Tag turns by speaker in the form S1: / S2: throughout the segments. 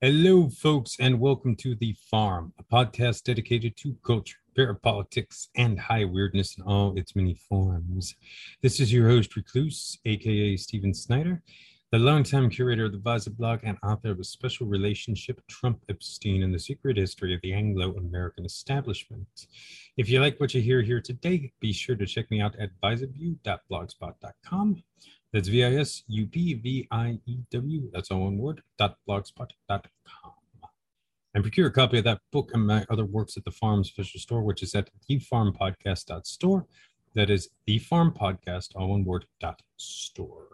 S1: Hello, folks, and welcome to The Farm, a podcast dedicated to culture, parapolitics, and high weirdness in all its many forms. This is your host, Recluse, aka Stephen Snyder, the longtime curator of the Visup blog and author of A Special Relationship Trump Epstein and the Secret History of the Anglo American Establishment. If you like what you hear here today, be sure to check me out at visupview.blogspot.com. That's V I S U P V I E W. That's all one word. Dot blogspot.com. And procure a copy of that book and my other works at the Farm's Special Store, which is at thefarmpodcast.store. That is the Farm Podcast, all one word, dot store.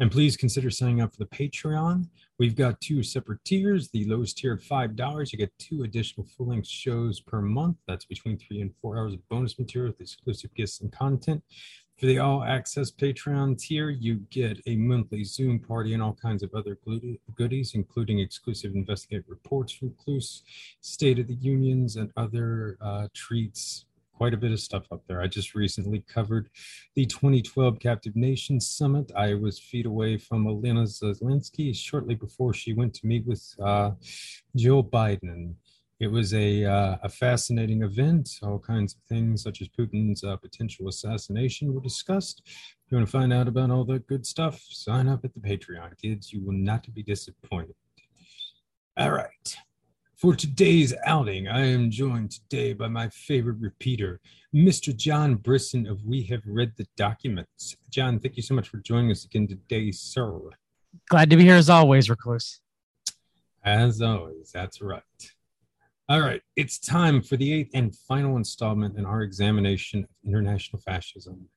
S1: And please consider signing up for the Patreon. We've got two separate tiers. The lowest tier of $5, you get two additional full length shows per month. That's between three and four hours of bonus material with exclusive gifts and content. For the all access Patreon tier, you get a monthly Zoom party and all kinds of other goodies, including exclusive investigative reports from Cluse, State of the Unions, and other uh, treats. Quite a bit of stuff up there. I just recently covered the 2012 Captive Nations Summit. I was feet away from Elena Zelensky shortly before she went to meet with uh, Joe Biden. It was a, uh, a fascinating event. All kinds of things, such as Putin's uh, potential assassination, were discussed. If you want to find out about all that good stuff, sign up at the Patreon, kids. You will not be disappointed. All right. For today's outing, I am joined today by my favorite repeater, Mr. John Brisson of We Have Read the Documents. John, thank you so much for joining us again today, sir.
S2: Glad to be here as always, Recluse.
S1: As always, that's right. All right, it's time for the eighth and final installment in our examination of international fascism.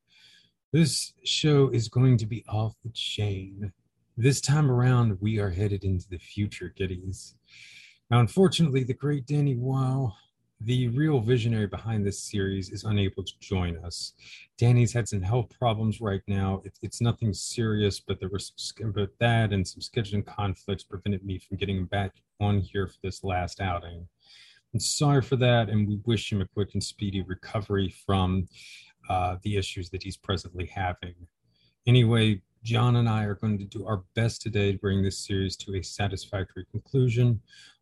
S1: This show is going to be off the chain. This time around, we are headed into the future, kiddies. Now, unfortunately, the great Danny Wow, the real visionary behind this series, is unable to join us. Danny's had some health problems right now. It, it's nothing serious, but there was some, but that and some scheduling conflicts prevented me from getting back on here for this last outing. I'm sorry for that, and we wish him a quick and speedy recovery from uh, the issues that he's presently having. Anyway, John and I are going to do our best today to bring this series to a satisfactory conclusion.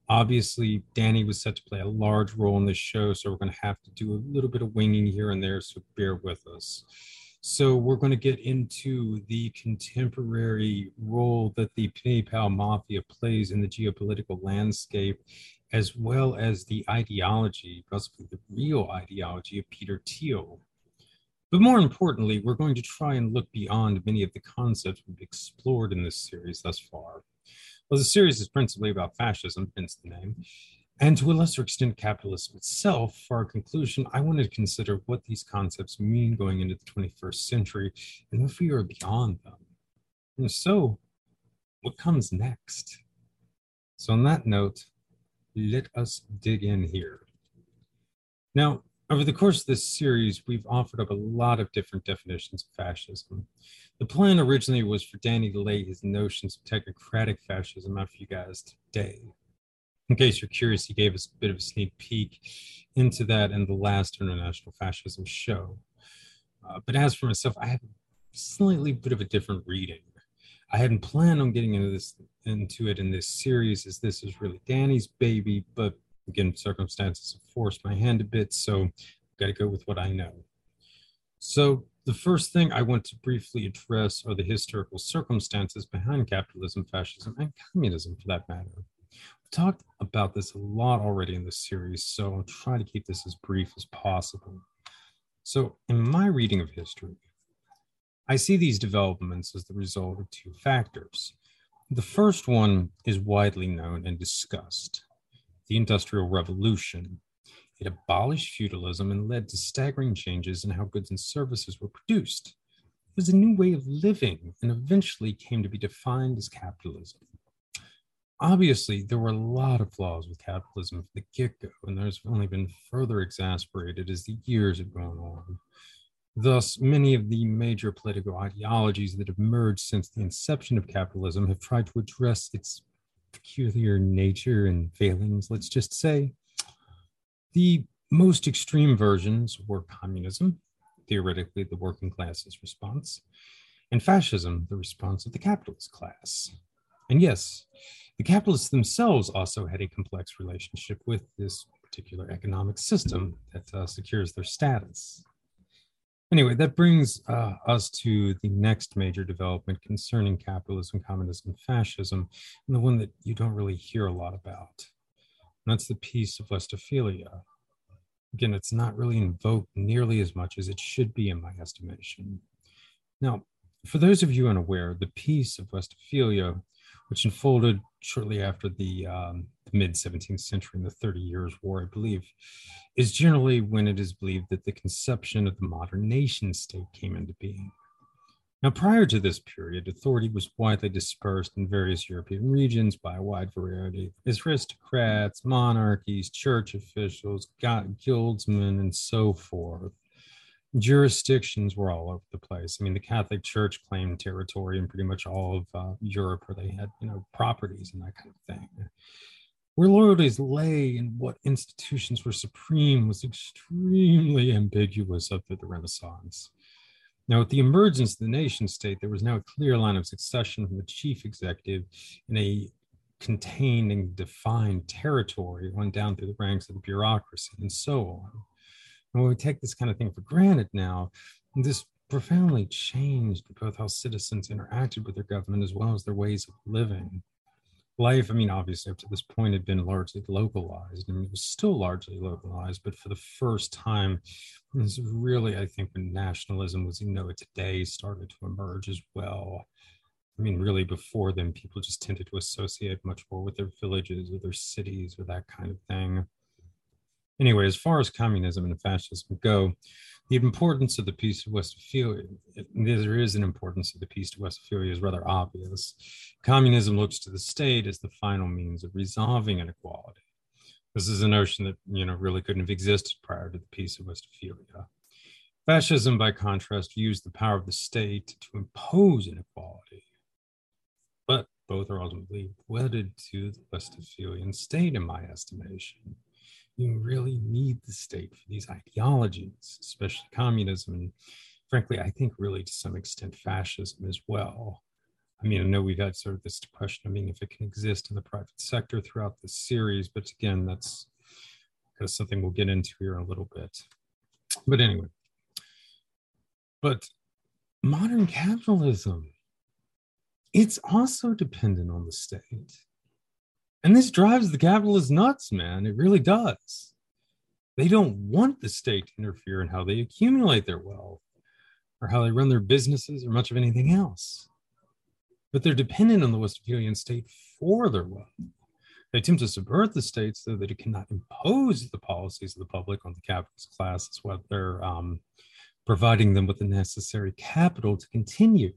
S1: Obviously, Danny was set to play a large role in this show, so we're going to have to do a little bit of winging here and there, so bear with us. So, we're going to get into the contemporary role that the PayPal mafia plays in the geopolitical landscape as well as the ideology, possibly the real ideology of Peter Thiel. But more importantly, we're going to try and look beyond many of the concepts we've explored in this series thus far. Well, the series is principally about fascism, hence the name, and to a lesser extent, capitalism itself. For our conclusion, I wanted to consider what these concepts mean going into the 21st century and if we are beyond them. And so, what comes next? So, on that note, let us dig in here. Now, over the course of this series, we've offered up a lot of different definitions of fascism. The plan originally was for Danny to lay his notions of technocratic fascism out for you guys today. In case you're curious, he gave us a bit of a sneak peek into that in the last International Fascism show. Uh, but as for myself, I have a slightly bit of a different reading. I hadn't planned on getting into this into it in this series, as this is really Danny's baby, but again, circumstances have forced my hand a bit, so I've got to go with what I know. So the first thing I want to briefly address are the historical circumstances behind capitalism, fascism, and communism, for that matter. We've talked about this a lot already in this series, so I'll try to keep this as brief as possible. So, in my reading of history, I see these developments as the result of two factors. The first one is widely known and discussed the Industrial Revolution. It abolished feudalism and led to staggering changes in how goods and services were produced. It was a new way of living and eventually came to be defined as capitalism. Obviously, there were a lot of flaws with capitalism from the get go, and there's only been further exasperated as the years have gone on. Thus, many of the major political ideologies that have emerged since the inception of capitalism have tried to address its peculiar nature and failings, let's just say. The most extreme versions were communism, theoretically the working class's response, and fascism, the response of the capitalist class. And yes, the capitalists themselves also had a complex relationship with this particular economic system that uh, secures their status. Anyway, that brings uh, us to the next major development concerning capitalism, communism, fascism, and the one that you don't really hear a lot about. And that's the Peace of Westphalia. Again, it's not really invoked nearly as much as it should be, in my estimation. Now, for those of you unaware, the Peace of Westphalia, which unfolded shortly after the, um, the mid 17th century in the Thirty Years' War, I believe, is generally when it is believed that the conception of the modern nation state came into being. Now, prior to this period, authority was widely dispersed in various European regions by a wide variety of aristocrats, monarchies, church officials, guildsmen, and so forth. Jurisdictions were all over the place. I mean, the Catholic Church claimed territory in pretty much all of uh, Europe, where they had, you know, properties and that kind of thing. Where loyalties lay and what institutions were supreme was extremely ambiguous up to the Renaissance. Now, with the emergence of the nation state, there was now a clear line of succession from the chief executive in a contained and defined territory on down through the ranks of the bureaucracy and so on. And when we take this kind of thing for granted now, this profoundly changed both how citizens interacted with their government as well as their ways of living life, I mean, obviously up to this point had been largely localized. Mean, it was still largely localized, but for the first time, this really, I think, when nationalism was, you know today, started to emerge as well. I mean, really, before then, people just tended to associate much more with their villages or their cities or that kind of thing. Anyway, as far as communism and fascism go, the importance of the Peace of Westphalia, there is an importance of the Peace of Westphalia is rather obvious. Communism looks to the state as the final means of resolving inequality. This is a notion that you know really couldn't have existed prior to the Peace of Westphalia. Fascism, by contrast, views the power of the state to impose inequality. But both are ultimately wedded to the Westphalian state, in my estimation you really need the state for these ideologies, especially communism, and frankly, I think really to some extent fascism as well. I mean, I know we've had sort of this question. I mean, if it can exist in the private sector throughout the series, but again, that's kind of something we'll get into here in a little bit. But anyway, but modern capitalism, it's also dependent on the state. And this drives the capitalists nuts, man. It really does. They don't want the state to interfere in how they accumulate their wealth or how they run their businesses or much of anything else. But they're dependent on the Westphalian state for their wealth. They attempt to subvert the state so that it cannot impose the policies of the public on the capitalist class as well. They're um, providing them with the necessary capital to continue.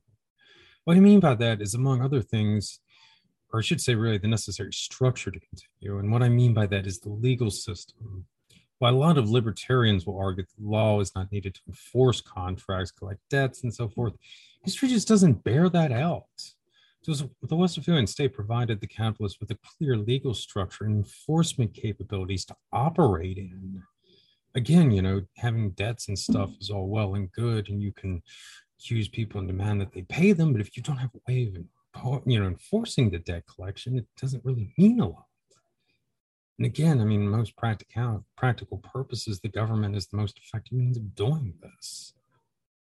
S1: What I mean by that is, among other things, or I should say, really the necessary structure to continue. And what I mean by that is the legal system. While a lot of libertarians will argue that law is not needed to enforce contracts, collect debts, and so forth, history just doesn't bear that out. So the Westphalian state provided the capitalists with a clear legal structure and enforcement capabilities to operate in. Again, you know, having debts and stuff is all well and good, and you can accuse people and demand that they pay them, but if you don't have a way of you know, enforcing the debt collection, it doesn't really mean a lot. And again, I mean, most practical practical purposes, the government is the most effective means of doing this.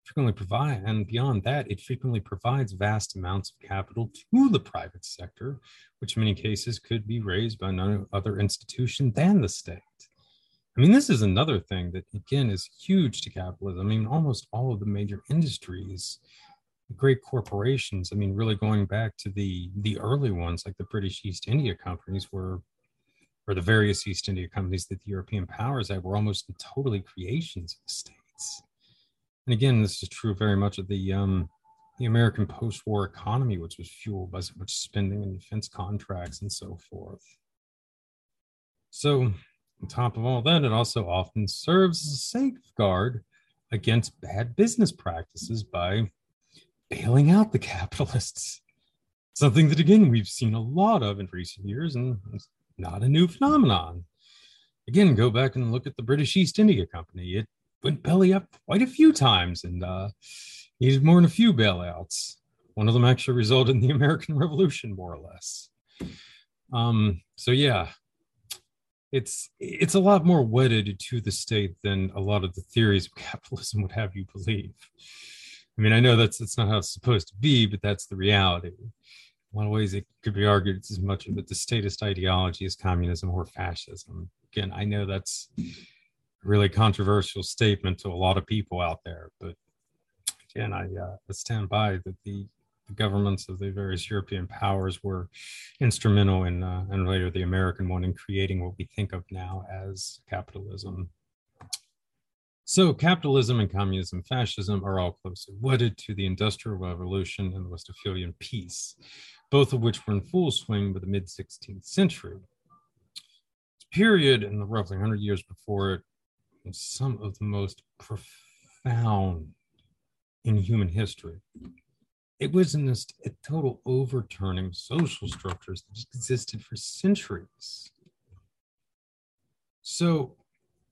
S1: Frequently provide, and beyond that, it frequently provides vast amounts of capital to the private sector, which in many cases could be raised by no other institution than the state. I mean, this is another thing that again is huge to capitalism. I mean, almost all of the major industries great corporations. I mean, really going back to the the early ones, like the British East India companies, were or the various East India companies that the European powers had were almost the totally creations of the states. And again, this is true very much of the um, the American post-war economy, which was fueled by so much spending and defense contracts and so forth. So, on top of all that, it also often serves as a safeguard against bad business practices by bailing out the capitalists. Something that, again, we've seen a lot of in recent years and it's not a new phenomenon. Again, go back and look at the British East India Company. It went belly up quite a few times and uh, needed more than a few bailouts. one of them actually resulted in the American Revolution, more or less. Um, so yeah, it's it's a lot more wedded to the state than a lot of the theories of capitalism would have you believe. I mean, I know that's that's not how it's supposed to be, but that's the reality. A lot of ways, it could be argued it's as much of the statist ideology as communism or fascism. Again, I know that's a really controversial statement to a lot of people out there, but again, I uh, stand by that the the governments of the various European powers were instrumental in, uh, and later the American one, in creating what we think of now as capitalism. So, capitalism and communism, fascism are all closely wedded to the Industrial Revolution and the Westphalian Peace, both of which were in full swing by the mid 16th century. This period, and the roughly 100 years before it, was some of the most profound in human history it wasn't just a total overturning of social structures that existed for centuries. So,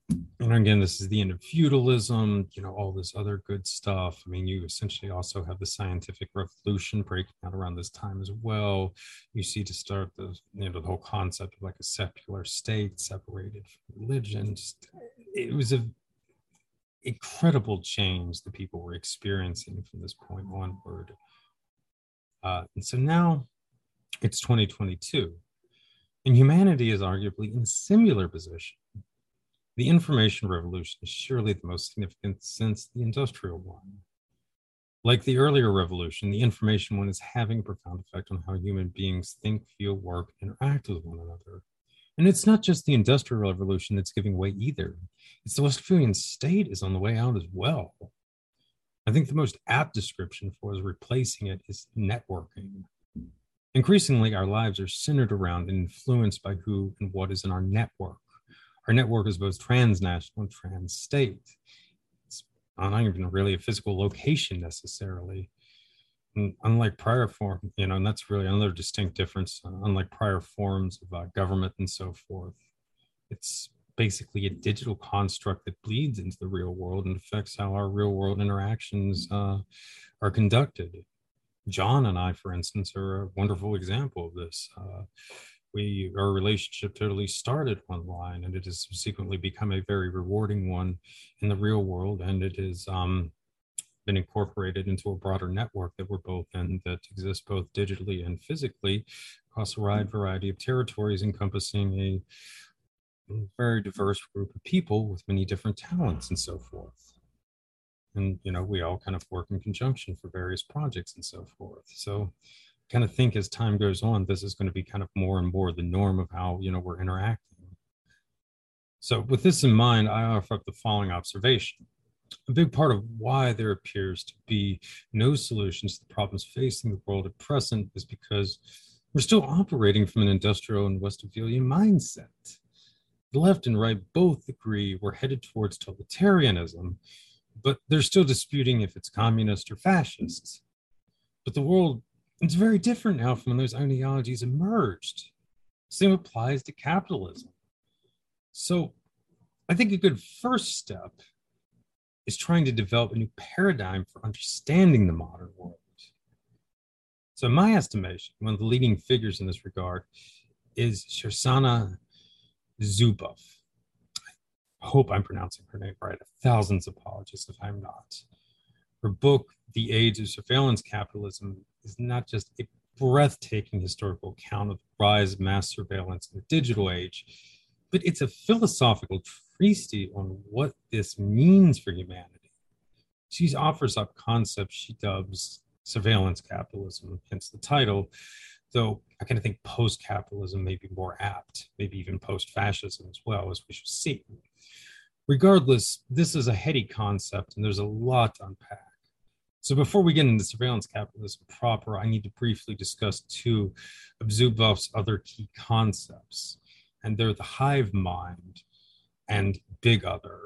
S1: and again, this is the end of feudalism, you know, all this other good stuff. I mean, you essentially also have the scientific revolution breaking out around this time as well. You see to start the, you know, the whole concept of like a secular state separated from religion. Just, it was a incredible change that people were experiencing from this point onward. Uh, and so now it's 2022, and humanity is arguably in a similar position. The information revolution is surely the most significant since the industrial one. Like the earlier revolution, the information one is having a profound effect on how human beings think, feel, work, interact with one another. And it's not just the industrial revolution that's giving way either. It's the Westphalian state is on the way out as well. I think the most apt description for is replacing it is networking. Increasingly, our lives are centered around and influenced by who and what is in our network. Our network is both transnational and trans state. It's not even really a physical location necessarily. Unlike prior form, you know, and that's really another distinct difference. Uh, unlike prior forms of uh, government and so forth, it's basically a digital construct that bleeds into the real world and affects how our real world interactions uh, are conducted. John and I, for instance, are a wonderful example of this. Uh, we our relationship totally started online, and it has subsequently become a very rewarding one in the real world, and it has um, been incorporated into a broader network that we're both in that exists both digitally and physically across a wide variety of territories, encompassing a very diverse group of people with many different talents and so forth. And, you know, we all kind of work in conjunction for various projects and so forth. So, kind of think as time goes on, this is going to be kind of more and more the norm of how, you know, we're interacting. So, with this in mind, I offer up the following observation. A big part of why there appears to be no solutions to the problems facing the world at present is because we're still operating from an industrial and Westphalian mindset the left and right both agree we're headed towards totalitarianism, but they're still disputing if it's communist or fascist. But the world is very different now from when those ideologies emerged. Same applies to capitalism. So I think a good first step is trying to develop a new paradigm for understanding the modern world. So, in my estimation, one of the leading figures in this regard is Shoshana Zuboff. I hope I'm pronouncing her name right. Thousands of apologies if I'm not. Her book, The Age of Surveillance Capitalism, is not just a breathtaking historical account of the rise of mass surveillance in the digital age, but it's a philosophical treatise on what this means for humanity. She offers up concepts she dubs surveillance capitalism, hence the title, though I kind of think post capitalism may be more apt, maybe even post fascism as well, as we shall see. Regardless, this is a heady concept and there's a lot to unpack. So before we get into surveillance capitalism proper, I need to briefly discuss two of Zuboff's other key concepts, and they're the hive mind and big other.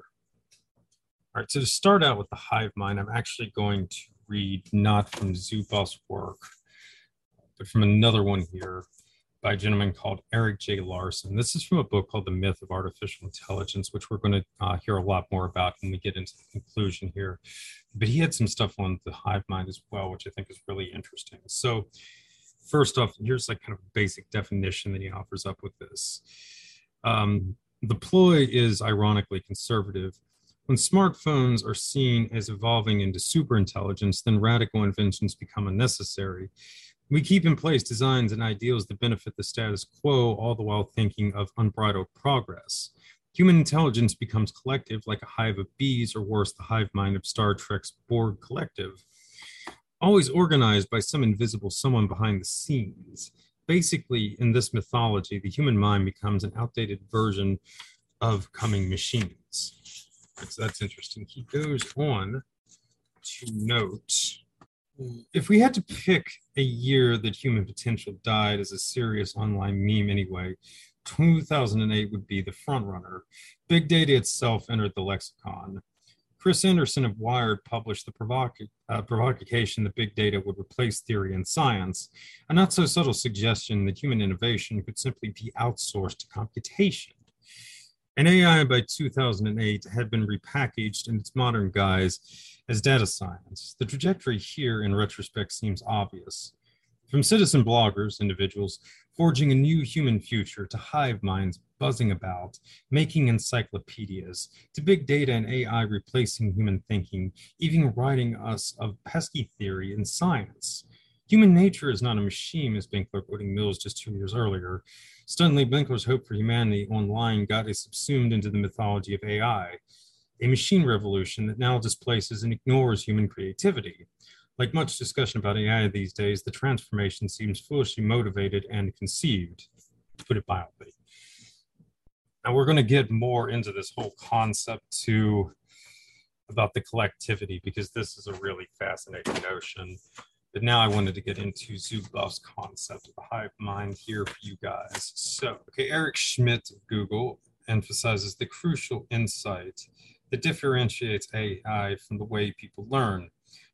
S1: All right, so to start out with the hive mind, I'm actually going to read not from Zuboff's work, but from another one here by a gentleman called Erik J. Larson. This is from a book called The Myth of Artificial Intelligence, which we're going to uh, hear a lot more about when we get into the conclusion here. But he had some stuff on the hive mind as well, which I think is really interesting. So, first off, here's like kind of a basic definition that he offers up with this. Um, the ploy is ironically conservative. When smartphones are seen as evolving into superintelligence, then radical inventions become unnecessary. We keep in place designs and ideals that benefit the status quo, all the while thinking of unbridled progress. Human intelligence becomes collective, like a hive of bees, or worse, the hive mind of Star Trek's Borg collective, always organized by some invisible someone behind the scenes. Basically, in this mythology, the human mind becomes an outdated version of coming machines. So that's interesting. He goes on to note if we had to pick a year that human potential died as a serious online meme anyway, 2008 would be the frontrunner. Big data itself entered the lexicon. Chris Anderson of Wired published the uh, provocation that big data would replace theory and science, a not so subtle suggestion that human innovation could simply be outsourced to computation. And AI by 2008 had been repackaged in its modern guise as data science. The trajectory here, in retrospect, seems obvious. From citizen bloggers, individuals forging a new human future, to hive minds buzzing about, making encyclopedias, to big data and AI replacing human thinking, even writing us of pesky theory and science. Human nature is not a machine, as Benkler quoting Mills just two years earlier. Suddenly, Benkler's hope for humanity online got subsumed into the mythology of AI a machine revolution that now displaces and ignores human creativity. Like much discussion about AI these days, the transformation seems foolishly motivated and conceived, to put it mildly. Now, we're going to get more into this whole concept too about the collectivity because this is a really fascinating notion. But now I wanted to get into Zuboff's concept of the hive mind here for you guys. So, okay, Eric Schmidt of Google emphasizes the crucial insight that differentiates AI from the way people learn.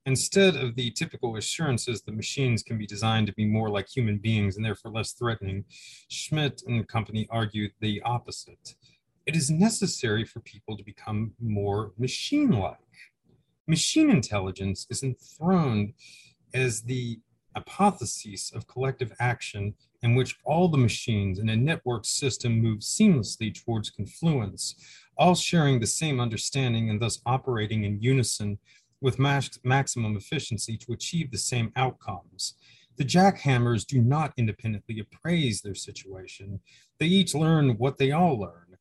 S1: Instead of the typical assurances that machines can be designed to be more like human beings and therefore less threatening, Schmidt and company argued the opposite. It is necessary for people to become more machine like. Machine intelligence is enthroned as the hypothesis of collective action in which all the machines in a network system move seamlessly towards confluence, all sharing the same understanding and thus operating in unison with max- maximum efficiency to achieve the same outcomes. The jackhammers do not independently appraise their situation. They each learn what they all learn.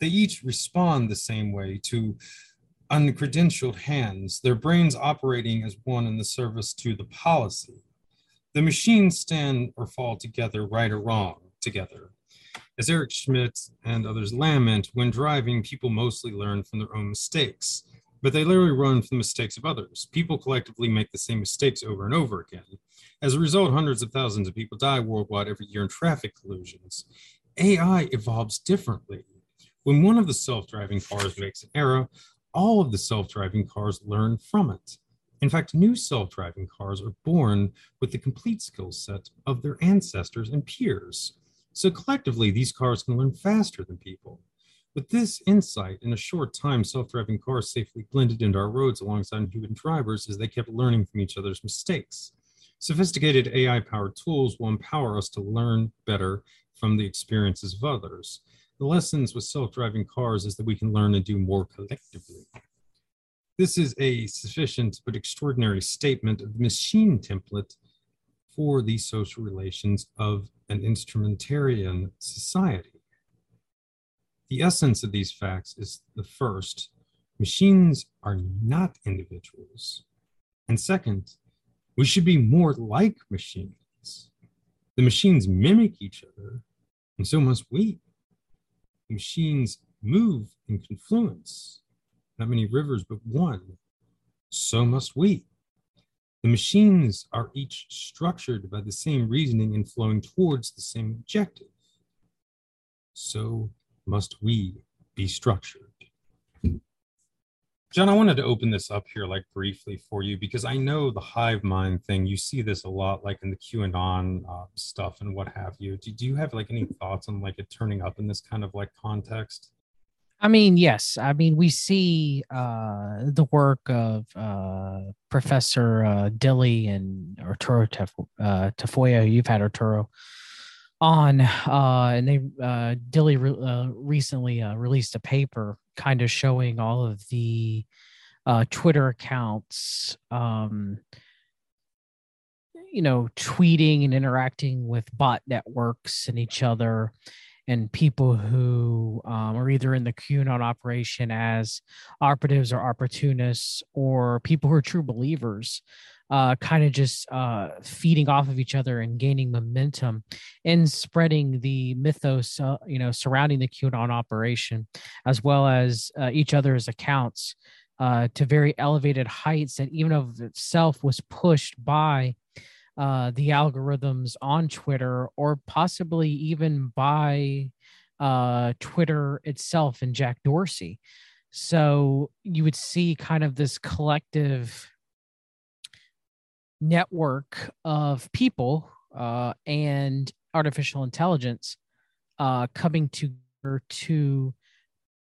S1: They each respond the same way to uncredentialed hands, their brains operating as one in the service to the policy. The machines stand or fall together, right or wrong, together. As Eric Schmidt and others lament, when driving, people mostly learn from their own mistakes, but they literally run from the mistakes of others. People collectively make the same mistakes over and over again. As a result, hundreds of thousands of people die worldwide every year in traffic collisions. AI evolves differently. When one of the self driving cars makes an error, all of the self driving cars learn from it. In fact, new self driving cars are born with the complete skill set of their ancestors and peers. So collectively, these cars can learn faster than people. With this insight, in a short time, self-driving cars safely blended into our roads alongside human drivers as they kept learning from each other's mistakes. Sophisticated AI-powered tools will empower us to learn better from the experiences of others. The lessons with self-driving cars is that we can learn and do more collectively. This is a sufficient but extraordinary statement of the machine template for the social relations of an instrumentarian society. The essence of these facts is the first, machines are not individuals. And second, we should be more like machines. The machines mimic each other, and so must we. The machines move in confluence, not many rivers, but one. So must we. The machines are each structured by the same reasoning and flowing towards the same objective. So must we be structured. John, I wanted to open this up here, like briefly for you, because I know the hive mind thing. You see this a lot, like in the QAnon uh, stuff and what have you. Do, do you have like any thoughts on like it turning up in this kind of like context?
S2: I mean, yes. I mean, we see uh, the work of uh, Professor uh, Dilly and Arturo Taf- uh, Tafoya. You've had Arturo on, uh, and they uh, Dilly re- uh, recently released a paper kind of showing all of the Twitter accounts, um, you know, tweeting and interacting with bot networks and each other and people who um, are either in the QAnon operation as operatives or opportunists, or people who are true believers, uh, kind of just uh, feeding off of each other and gaining momentum and spreading the mythos, uh, you know, surrounding the QAnon operation, as well as uh, each other's accounts. Uh, to very elevated heights that even of itself was pushed by uh, the algorithms on Twitter or possibly even by uh, Twitter itself and Jack Dorsey. So you would see kind of this collective network of people uh, and artificial intelligence uh, coming together to,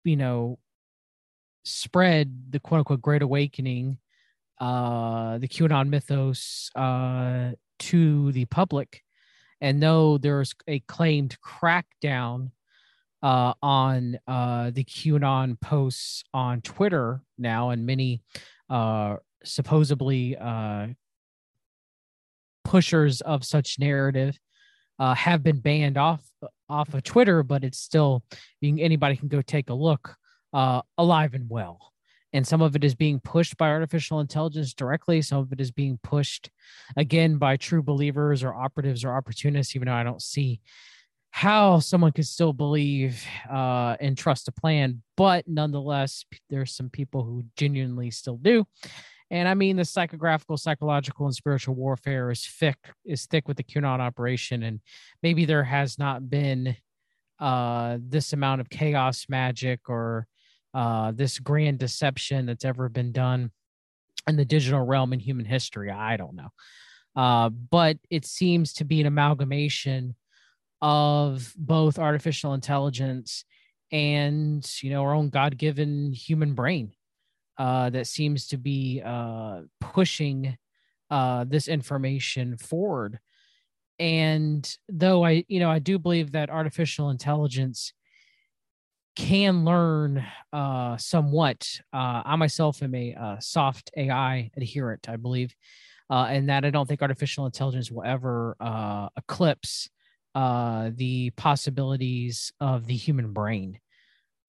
S2: you know, spread the quote unquote great awakening uh, the QAnon mythos uh, to the public. And though there's a claimed crackdown uh, on uh, the QAnon posts on Twitter now, and many uh, supposedly uh, pushers of such narrative uh, have been banned off off of Twitter, but it's still being anybody can go take a look uh, alive and well and some of it is being pushed by artificial intelligence directly some of it is being pushed again by true believers or operatives or opportunists even though i don't see how someone could still believe uh, and trust a plan. But nonetheless there's some people who genuinely still do. And i mean the psychographical psychological and spiritual warfare is thick is thick with the qanon operation. And maybe there has not been uh, this amount of chaos magic or uh, this grand deception that's ever been done in the digital realm in human history. I don't know. Uh, but it seems to be an amalgamation of both artificial intelligence and you know our own god-given human brain uh, that seems to be uh, pushing uh, this information forward and though i you know i do believe that artificial intelligence can learn uh, somewhat. Uh, I myself am a uh, soft AI adherent, I believe, uh, and that I don't think artificial intelligence will ever uh, eclipse uh, the possibilities of the human brain.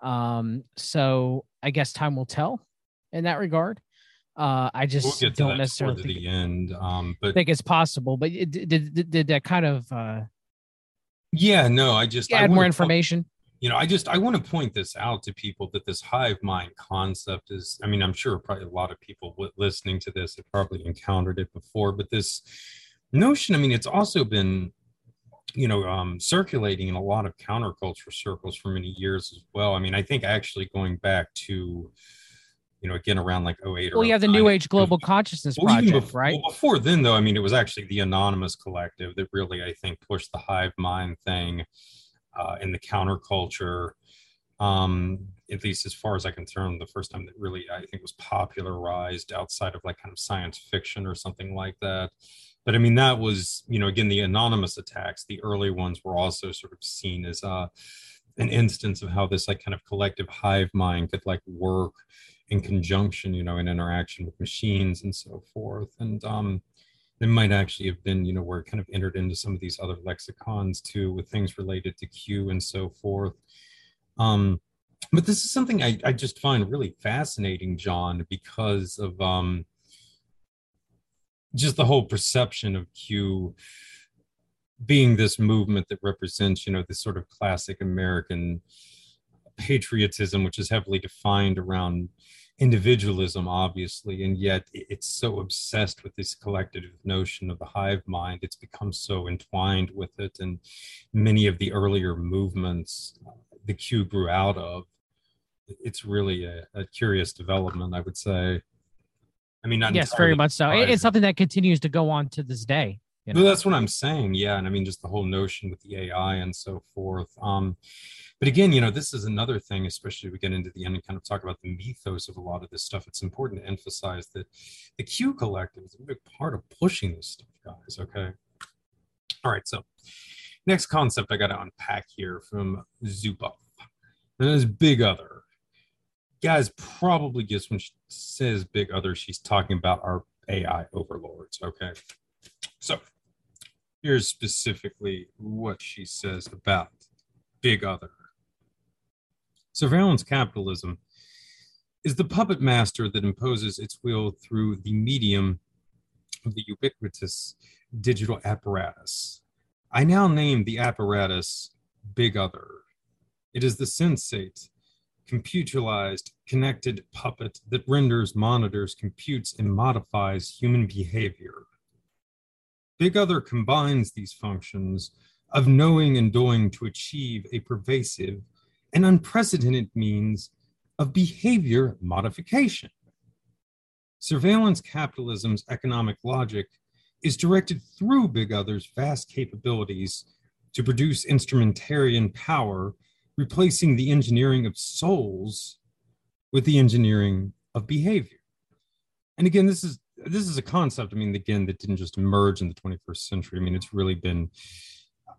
S2: Um, so I guess time will tell in that regard. I just we'll don't necessarily think,
S1: the end, um, but
S2: think it's possible. But it, did, did, did that kind of
S1: yeah, no, I just
S2: add more information
S1: you know, I just I want to point this out to people that this hive mind concept is. I mean, I'm sure probably a lot of people listening to this have probably encountered it before, but this notion. I mean, it's also been you know um, circulating in a lot of counterculture circles for many years as well. I mean, I think actually going back to you know, again around like 08 or
S2: well, you have the New Age Global Consciousness well, Project,
S1: before,
S2: right?
S1: Well, before then, though, I mean, it was actually the Anonymous Collective that really, I think, pushed the hive mind thing uh, in the counterculture. Um, at least as far as I can tell, the first time that really I think was popularized outside of like kind of science fiction or something like that. But I mean, that was, you know, again, the anonymous attacks, the early ones were also sort of seen as uh, an instance of how this like kind of collective hive mind could like work in conjunction, you know, in interaction with machines and so forth. And um, it might actually have been, you know, where it kind of entered into some of these other lexicons too, with things related to Q and so forth. Um, but this is something I, I just find really fascinating, John, because of um, just the whole perception of Q being this movement that represents, you know, this sort of classic American patriotism, which is heavily defined around individualism, obviously, and yet it's so obsessed with this collective notion of the hive mind. It's become so entwined with it, and many of the earlier movements uh, the Q grew out of it's really a, a curious development, I would say. I mean, not
S2: yes, very much so. It's something that continues to go on to this day. You
S1: Well,
S2: know?
S1: that's what I'm saying. Yeah. And I mean, just the whole notion with the AI and so forth. Um, but again, you know, this is another thing, especially we get into the end and kind of talk about the mythos of a lot of this stuff. It's important to emphasize that the Q collective is a big part of pushing this stuff, guys. Okay. All right. So, next concept I got to unpack here from Zuboff. And is Big Other. Guys, probably guess when she says Big Other, she's talking about our AI overlords. Okay. So here's specifically what she says about Big Other. Surveillance capitalism is the puppet master that imposes its will through the medium of the ubiquitous digital apparatus. I now name the apparatus Big Other. It is the sensate, computerized, connected puppet that renders, monitors, computes, and modifies human behavior. Big Other combines these functions of knowing and doing to achieve a pervasive and unprecedented means of behavior modification. Surveillance capitalism's economic logic is directed through Big Other's vast capabilities to produce instrumentarian power, replacing the engineering of souls with the engineering of behavior. And again, this is this is a concept. I mean, again, that didn't just emerge in the 21st century. I mean, it's really been,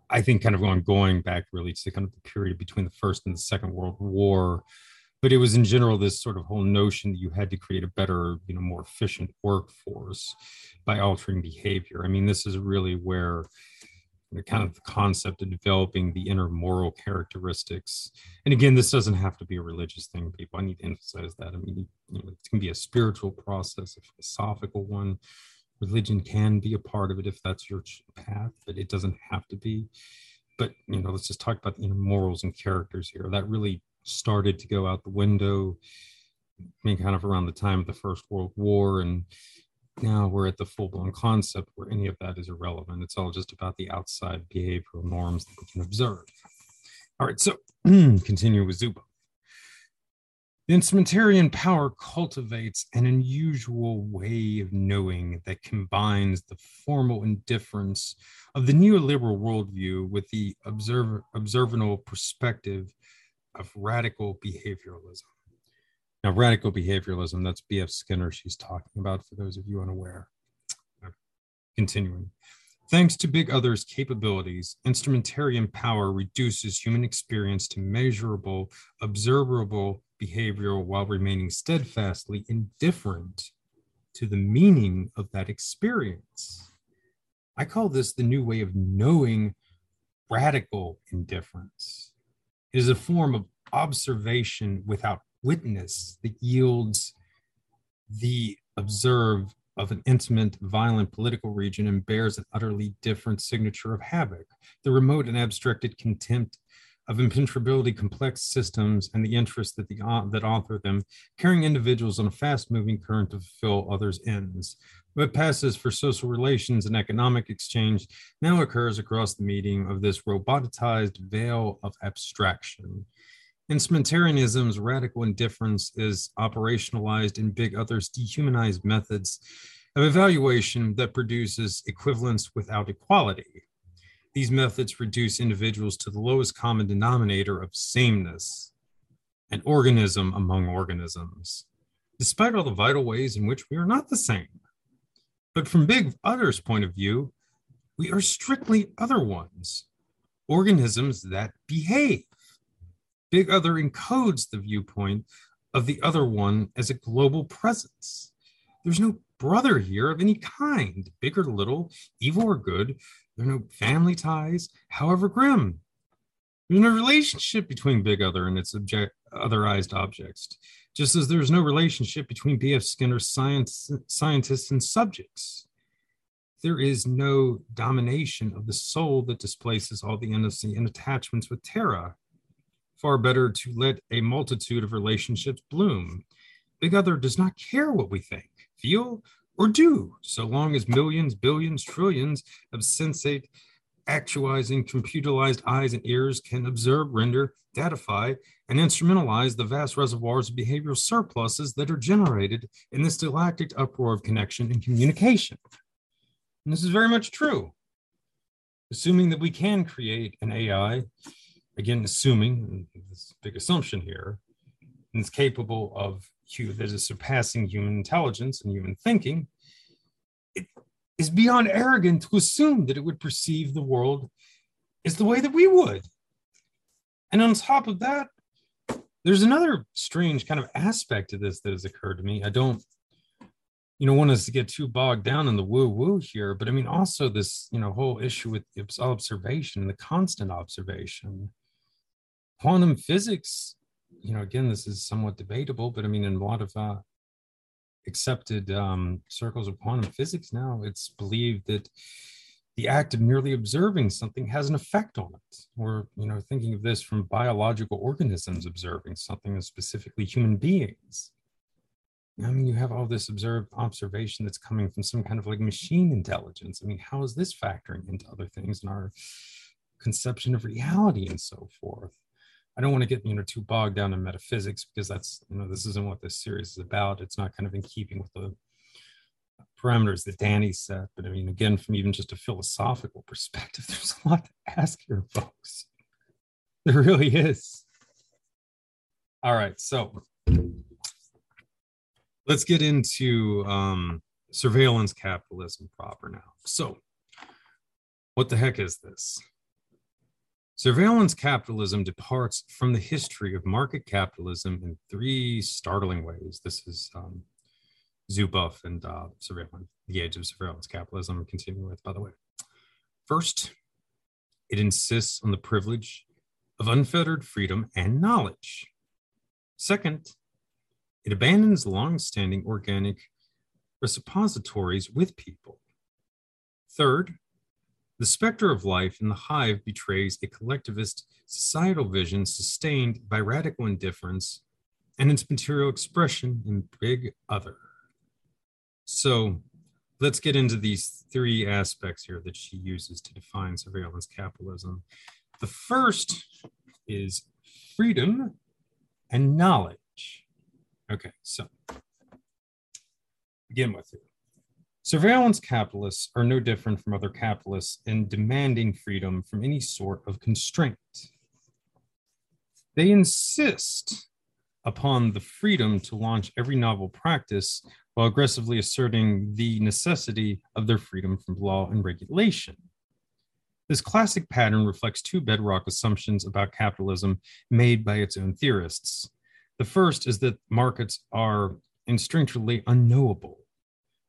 S1: I think, kind of going going back really to kind of the period between the First and the Second World War. But it was in general this sort of whole notion that you had to create a better, you know, more efficient workforce by altering behavior. I mean, this is really where kind of the concept of developing the inner moral characteristics. And again, this doesn't have to be a religious thing, people. I need to emphasize that. I mean, you know, it can be a spiritual process, a philosophical one. Religion can be a part of it if that's your path, but it doesn't have to be. But you know, let's just talk about the inner morals and characters here. That really started to go out the window. I mean, kind of around the time of the First World War, and now we're at the full-blown concept where any of that is irrelevant. It's all just about the outside behavioral norms that we can observe. All right, so continue with Zuboff. The instrumentarian power cultivates an unusual way of knowing that combines the formal indifference of the neoliberal worldview with the observable perspective of radical behavioralism. Now, radical behavioralism, that's B.F. Skinner she's talking about for those of you unaware. Continuing. Thanks to Big Other's capabilities, instrumentarian power reduces human experience to measurable, observable behavior while remaining steadfastly indifferent to the meaning of that experience. I call this the new way of knowing radical indifference. It is a form of observation without witness that yields the observe of an intimate, violent political region and bears an utterly different signature of havoc. The remote and abstracted contempt of impenetrability complex systems and the interest that the au- that author them, carrying individuals on a fast-moving current to fulfill others' ends. What passes for social relations and economic exchange now occurs across the medium of this robotized veil of abstraction. Instrumentarianism's radical indifference is operationalized in big others dehumanized methods of evaluation that produces equivalence without equality. These methods reduce individuals to the lowest common denominator of sameness, an organism among organisms, despite all the vital ways in which we are not the same. But from big others' point of view, we are strictly other ones, organisms that behave. Big Other encodes the viewpoint of the other one as a global presence. There's no brother here of any kind, big or little, evil or good. There are no family ties, however grim. There's no relationship between Big Other and its object, otherized objects, just as there's no relationship between B.F. Skinner's science, scientists and subjects. There is no domination of the soul that displaces all the intimacy and attachments with Terra far better to let a multitude of relationships bloom. Big Other does not care what we think, feel, or do, so long as millions, billions, trillions of sensate actualizing computerized eyes and ears can observe, render, datify, and instrumentalize the vast reservoirs of behavioral surpluses that are generated in this galactic uproar of connection and communication. And this is very much true. Assuming that we can create an AI, again, assuming, this big assumption here, it's capable of that is surpassing human intelligence and human thinking, it is beyond arrogant to assume that it would perceive the world as the way that we would. And on top of that, there's another strange kind of aspect to this that has occurred to me. I don't, you know, want us to get too bogged down in the woo woo here, but I mean, also this, you know, whole issue with observation, the constant observation. Quantum physics, you know, again, this is somewhat debatable, but I mean, in a lot of uh, accepted um, circles of quantum physics now, it's believed that the act of merely observing something has an effect on it. We're, you know, thinking of this from biological organisms observing something, and specifically human beings. I mean, you have all this observed observation that's coming from some kind of like machine intelligence. I mean, how is this factoring into other things in our conception of reality and so forth? I don't want to get you know too bogged down in metaphysics because that's you know this isn't what this series is about. It's not kind of in keeping with the parameters that Danny set. But I mean, again, from even just a philosophical perspective, there's a lot to ask here, folks. There really is. All right, so let's get into um, surveillance capitalism proper now. So, what the heck is this? Surveillance capitalism departs from the history of market capitalism in three startling ways. This is um, Zuboff and uh, surveillance, the age of surveillance capitalism. Continuing with, by the way. First, it insists on the privilege of unfettered freedom and knowledge. Second, it abandons long-standing organic repositories with people. Third, the specter of life in the hive betrays a collectivist societal vision sustained by radical indifference and its material expression in big other. So let's get into these three aspects here that she uses to define surveillance capitalism. The first is freedom and knowledge. Okay, so begin with it. Surveillance capitalists are no different from other capitalists in demanding freedom from any sort of constraint. They insist upon the freedom to launch every novel practice while aggressively asserting the necessity of their freedom from law and regulation. This classic pattern reflects two bedrock assumptions about capitalism made by its own theorists. The first is that markets are instinctually unknowable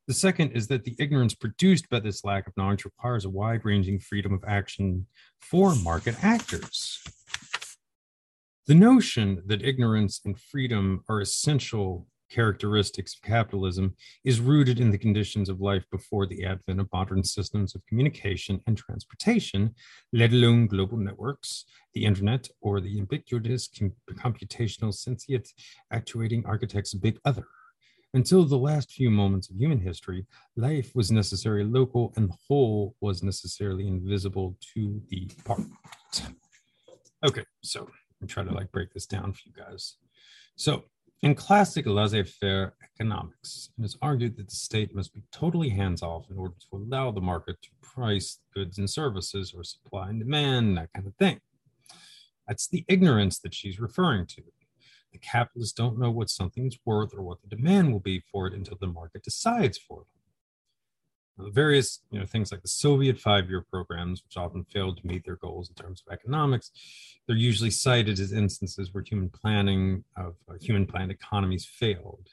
S1: the second is that the ignorance produced by this lack of knowledge requires a wide ranging freedom of action for market actors. The notion that ignorance and freedom are essential characteristics of capitalism is rooted in the conditions of life before the advent of modern systems of communication and transportation, let alone global networks, the internet, or the ubiquitous computational sentient actuating architect's big other. Until the last few moments of human history, life was necessarily local and the whole was necessarily invisible to the part. Okay, so I'm trying to like break this down for you guys. So in classic laissez-faire economics, it is argued that the state must be totally hands-off in order to allow the market to price goods and services or supply and demand, that kind of thing. That's the ignorance that she's referring to. The capitalists don't know what something is worth or what the demand will be for it until the market decides for. Now, various you know, things like the Soviet five-year programs, which often failed to meet their goals in terms of economics, they're usually cited as instances where human planning of uh, human planned economies failed.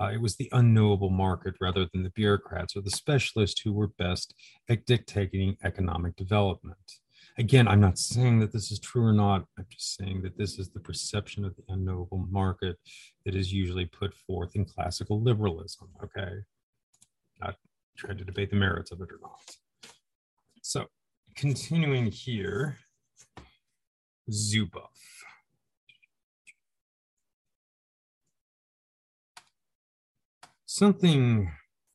S1: Uh, it was the unknowable market rather than the bureaucrats or the specialists who were best at dictating economic development. Again, I'm not saying that this is true or not. I'm just saying that this is the perception of the unknowable market that is usually put forth in classical liberalism. Okay. Not trying to debate the merits of it or not. So, continuing here, Zuboff. Something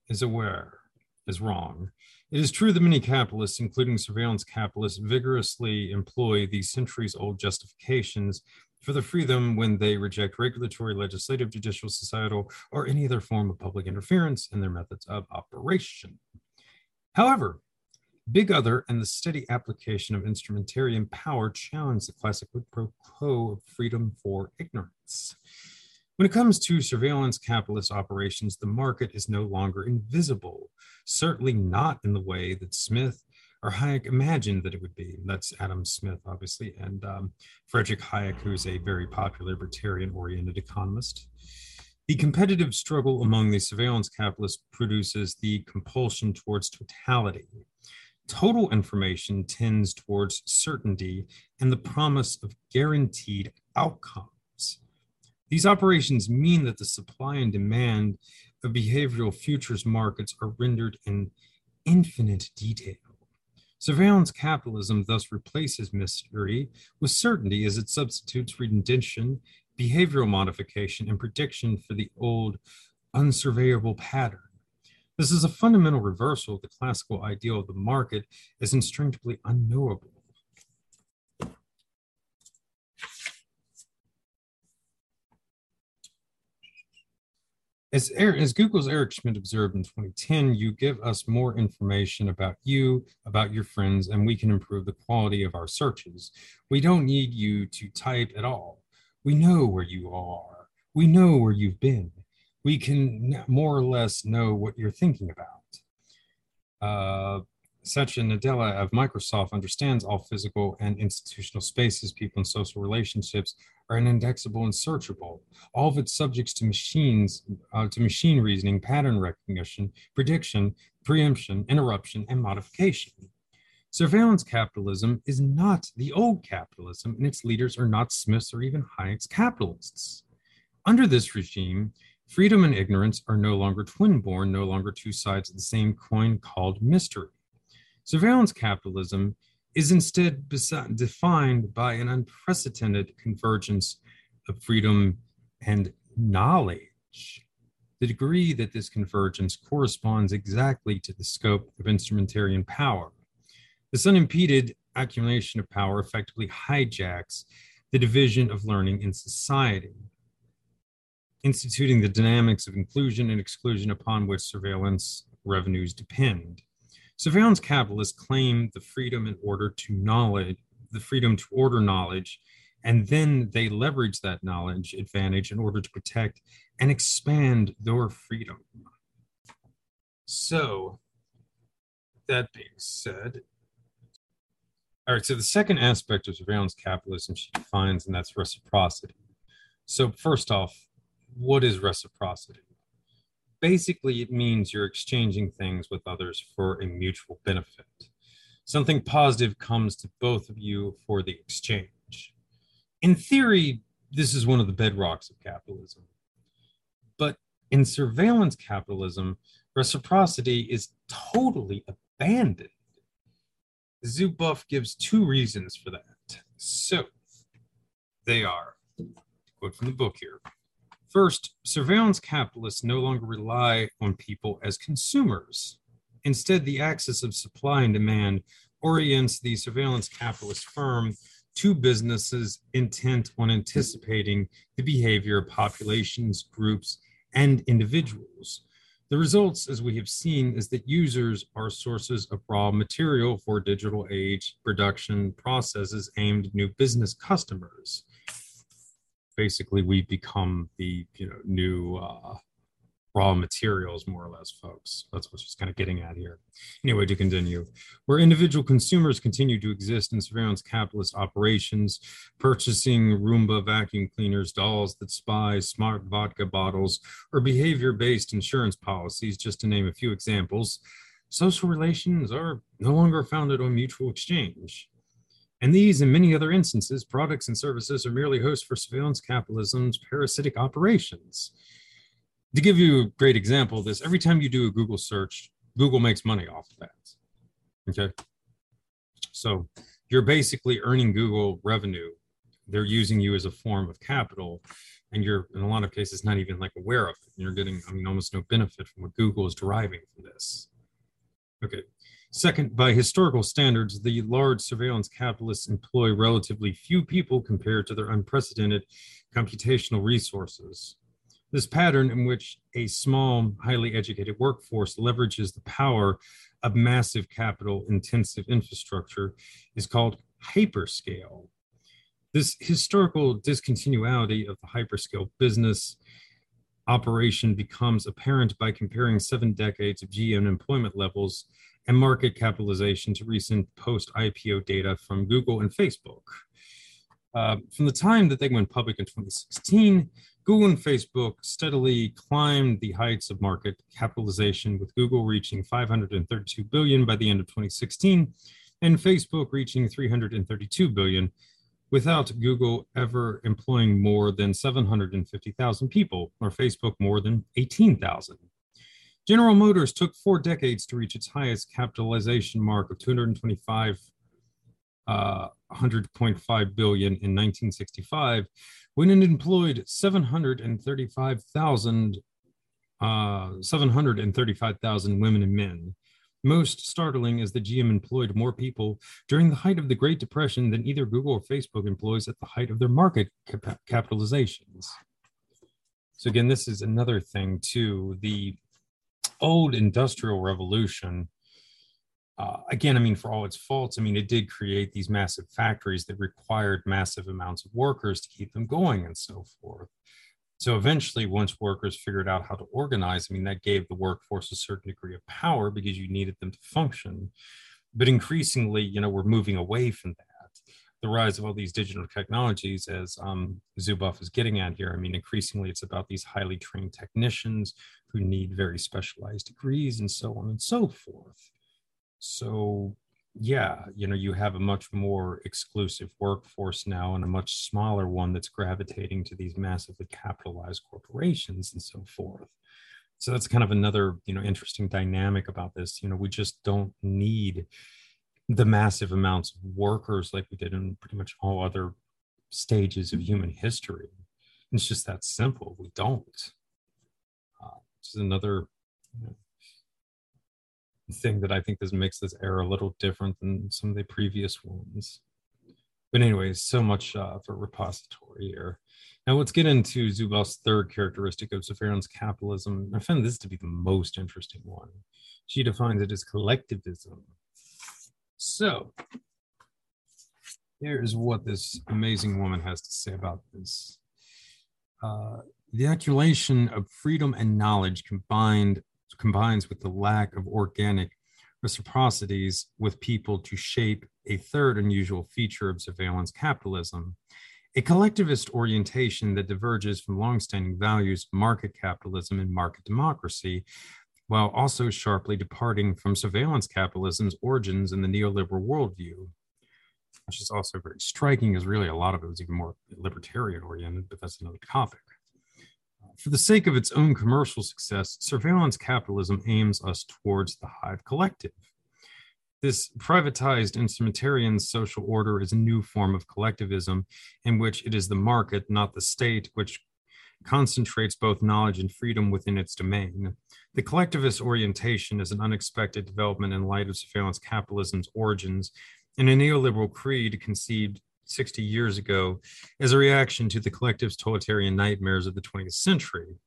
S1: is aware is wrong It is true that many capitalists, including surveillance capitalists, vigorously employ these centuries old justifications for the freedom when they reject regulatory, legislative, judicial, societal, or any other form of public interference in their methods of operation. However, Big Other and the steady application of instrumentarian power challenge the classic pro quo of freedom for ignorance. When it comes to surveillance capitalist operations, the market is no longer invisible, certainly not in the way that Smith or Hayek imagined that it would be. That's Adam Smith, obviously, and um, Frederick Hayek, who's a very popular libertarian oriented economist. The competitive struggle among the surveillance capitalists produces the compulsion towards totality, Total information tends towards certainty and the promise of guaranteed outcomes. These operations mean that the supply and demand of behavioral futures markets are rendered in infinite detail. Surveillance capitalism thus replaces mystery with certainty as it substitutes redemption, behavioral modification, and prediction for the old unsurveyable pattern. This is a fundamental reversal of the classical ideal of the market as instinctively unknowable. As, as, Google's Eric Schmidt observed in 2010, you give us more information about you, about your friends, and we can improve the quality of our searches. We don't need you to type at all. We know where you are. We know where you've been we can more or less know what you're thinking about. Uh, Satya Nadella of Microsoft understands all physical and institutional spaces, people, and social relationships are indexable and searchable. All of its subjects to machines, uh, to machine reasoning, pattern recognition, prediction, preemption, interruption, and modification. Surveillance capitalism is not the old capitalism, and its leaders are not Smiths or even Hayek's capitalists. Under this regime, Freedom and ignorance are no longer twin born, no longer two sides of the same coin called mystery. Surveillance capitalism is instead defined by an unprecedented convergence of freedom and knowledge. The degree that this convergence corresponds exactly to the scope of instrumentarian power. This unimpeded accumulation of power effectively hijacks the division of learning in society instituting the dynamics of inclusion and exclusion upon which surveillance revenues depend. Surveillance capitalists claim the freedom in order to knowledge, the freedom to order knowledge, and then they leverage that knowledge advantage in order to protect and expand their freedom. So, that being said, all right, so the second aspect of surveillance capitalism she defines, and that's reciprocity. So, first off, what is reciprocity? Basically, it means you're exchanging things with others for a mutual benefit. Something positive comes to both of you for the exchange. In theory, this is one of the bedrocks of capitalism. But in surveillance capitalism, reciprocity is totally abandoned. Zuboff gives two reasons for that. So they are, quote from the book here First, surveillance capitalists no longer rely on people as consumers. Instead, the axis of supply and demand orients the surveillance capitalist firm to businesses intent on anticipating the behavior of populations, groups, and individuals. The results, as we have seen, is that users are sources of raw material for digital age production processes aimed at new business customers basically we become the you know new uh, raw materials more or less folks. That's what she's kind of getting at here. Anyway to continue where individual consumers continue to exist in surveillance capitalist operations purchasing roomba vacuum cleaners dolls that spy smart vodka bottles or behavior-based insurance policies just to name a few examples social relations are no longer founded on mutual exchange and these and many other instances, products and services are merely hosts for surveillance capitalism's parasitic operations. To give you a great example of this, every time you do a Google search, Google makes money off of that. Okay. So you're basically earning Google revenue. They're using you as a form of capital, and you're in a lot of cases not even like aware of it. You're getting, I mean, almost no benefit from what Google is deriving from this. Okay. Second, by historical standards, the large surveillance capitalists employ relatively few people compared to their unprecedented computational resources. This pattern, in which a small, highly educated workforce leverages the power of massive capital intensive infrastructure, is called hyperscale. This historical discontinuity of the hyperscale business operation becomes apparent by comparing seven decades of GM employment levels and market capitalization to recent post IPO data from Google and Facebook. Uh, from the time that they went public in 2016, Google and Facebook steadily climbed the heights of market capitalization, with Google reaching 532 billion by the end of 2016, and Facebook reaching 332 billion, without Google ever employing more than 750,000 people, or Facebook more than 18,000. General Motors took four decades to reach its highest capitalization mark of 225 uh, 100.5 billion in 1965 when it employed 735,000 uh, 735,000 women and men. Most startling is that GM employed more people during the height of the Great Depression than either Google or Facebook employs at the height of their market cap- capitalizations. So again, this is another thing too. The old industrial revolution uh, again, I mean, for all its faults, I mean, it did create these massive factories that required massive amounts of workers to keep them going and so forth. So eventually, once workers figured out how to organize, I mean, that gave the workforce a certain degree of power because you needed them to function. But increasingly, you know, we're moving away from that. The rise of all these digital technologies, as um, Zuboff is getting at here, I mean, increasingly it's about these highly trained technicians who need very specialized degrees and so on and so forth. So, yeah, you know, you have a much more exclusive workforce now and a much smaller one that's gravitating to these massively capitalized corporations and so forth. So that's kind of another, you know, interesting dynamic about this. You know, we just don't need the massive amounts of workers like we did in pretty much all other stages of human history. It's just that simple. We don't. Uh, is another you know, thing that I think this makes this era a little different than some of the previous ones. But anyways, so much uh, for repository here. Now let's get into Zuboff's third characteristic of surveillance capitalism. I find this to be the most interesting one. She defines it as collectivism. So here's what this amazing woman has to say about this. Uh, the accumulation of freedom and knowledge combined combines with the lack of organic reciprocities with people to shape a third unusual feature of surveillance capitalism a collectivist orientation that diverges from longstanding values of market capitalism and market democracy, while also sharply departing from surveillance capitalism's origins in the neoliberal worldview. Which is also very striking, as really a lot of it was even more libertarian oriented, but that's another topic. For the sake of its own commercial success, surveillance capitalism aims us towards the hive collective. This privatized instrumentarian social order is a new form of collectivism in which it is the market, not the state, which concentrates both knowledge and freedom within its domain. The collectivist orientation is an unexpected development in light of surveillance capitalism's origins and a neoliberal creed conceived 60 years ago as a reaction to the collective totalitarian nightmares of the 20th century.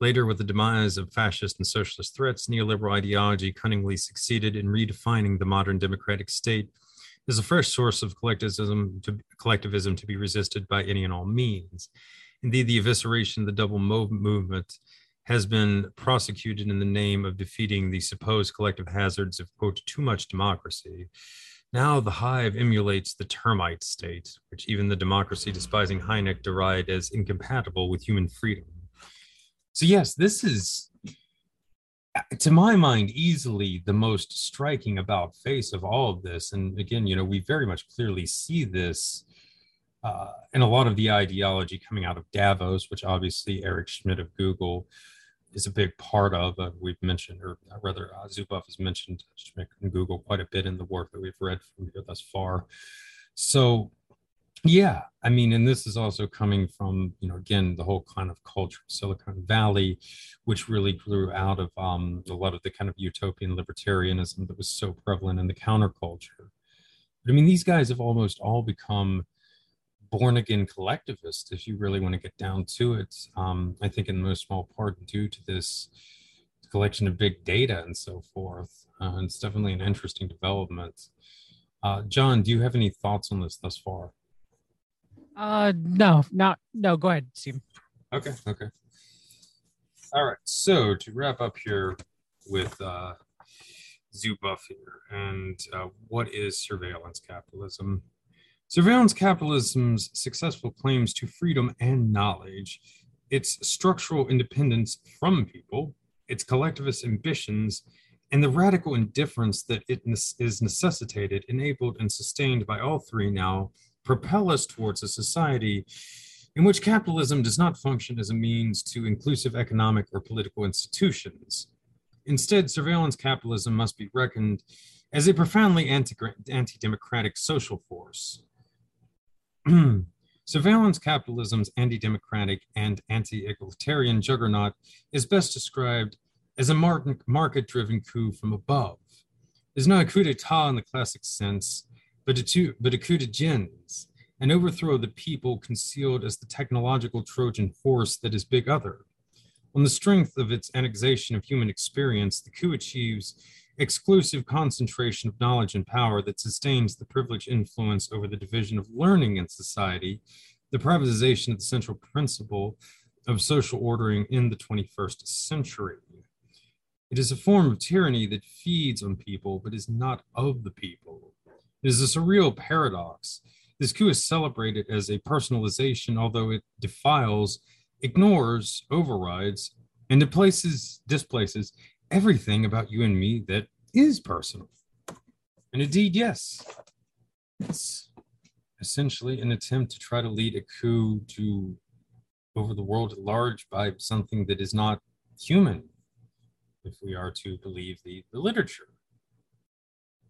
S1: Later, with the demise of fascist and socialist threats, neoliberal ideology cunningly succeeded in redefining the modern democratic state as a fresh source of collectivism to, collectivism to be resisted by any and all means. Indeed, the evisceration of the double movement has been prosecuted in the name of defeating the supposed collective hazards of, quote, too much democracy. Now the hive emulates the termite state, which even the democracy despising Hayek derided as incompatible with human freedom. So, yes, this is, to my mind, easily the most striking about face of all of this. And again, you know, we very much clearly see this uh, in a lot of the ideology coming out of Davos, which obviously Eric Schmidt of Google is a big part of. Uh, we've mentioned, or rather, uh, Zuboff has mentioned Schmidt and Google quite a bit in the work that we've read from here thus far. So, Yeah, I mean, and this is also coming from, you know, again, the whole kind of culture of Silicon Valley, which really grew out of um, a lot of the kind of utopian libertarianism that was so prevalent in the counterculture. But I mean, these guys have almost all become born again collectivist, if you really want to get down to it. Um, I think, in no small part, due to this collection of big data and so forth. Uh, it's definitely an interesting development. Uh, John, do you have any thoughts on this thus far?
S2: Uh, no, not no. Go ahead, Steve.
S1: Okay, okay. All right. So to wrap up here with uh, Zuboff here, and uh, what is surveillance capitalism? Surveillance capitalism's successful claims to freedom and knowledge, its structural independence from people, its collectivist ambitions, and the radical indifference that it is necessitated, enabled, and sustained by all three now propel us towards a society in which capitalism does not function as a means to inclusive economic or political institutions. Instead, surveillance capitalism must be reckoned as a profoundly anti democratic social force. surveillance capitalism's anti democratic and anti egalitarian juggernaut is best described as a market driven coup from above. It is not a coup d'etat in the classic sense, but a, but a coup de gens, an overthrow of the people concealed as the technological Trojan horse that is Big Other. On the strength of its annexation of human experience, the coup achieves exclusive concentration of knowledge and power that sustains the privileged influence over the division of learning in society, the privatization of the central principle of social ordering in the 21st century. It is a form of tyranny that feeds on people but is not of the people. It is a surreal paradox. This coup is celebrated as a personalization, although it defiles, ignores, overrides, and displaces, displaces everything about you and me that is personal. And indeed, yes, it's essentially an attempt to try to lead a coup to over the world at large by something that is not human, if we are to believe the, the literature.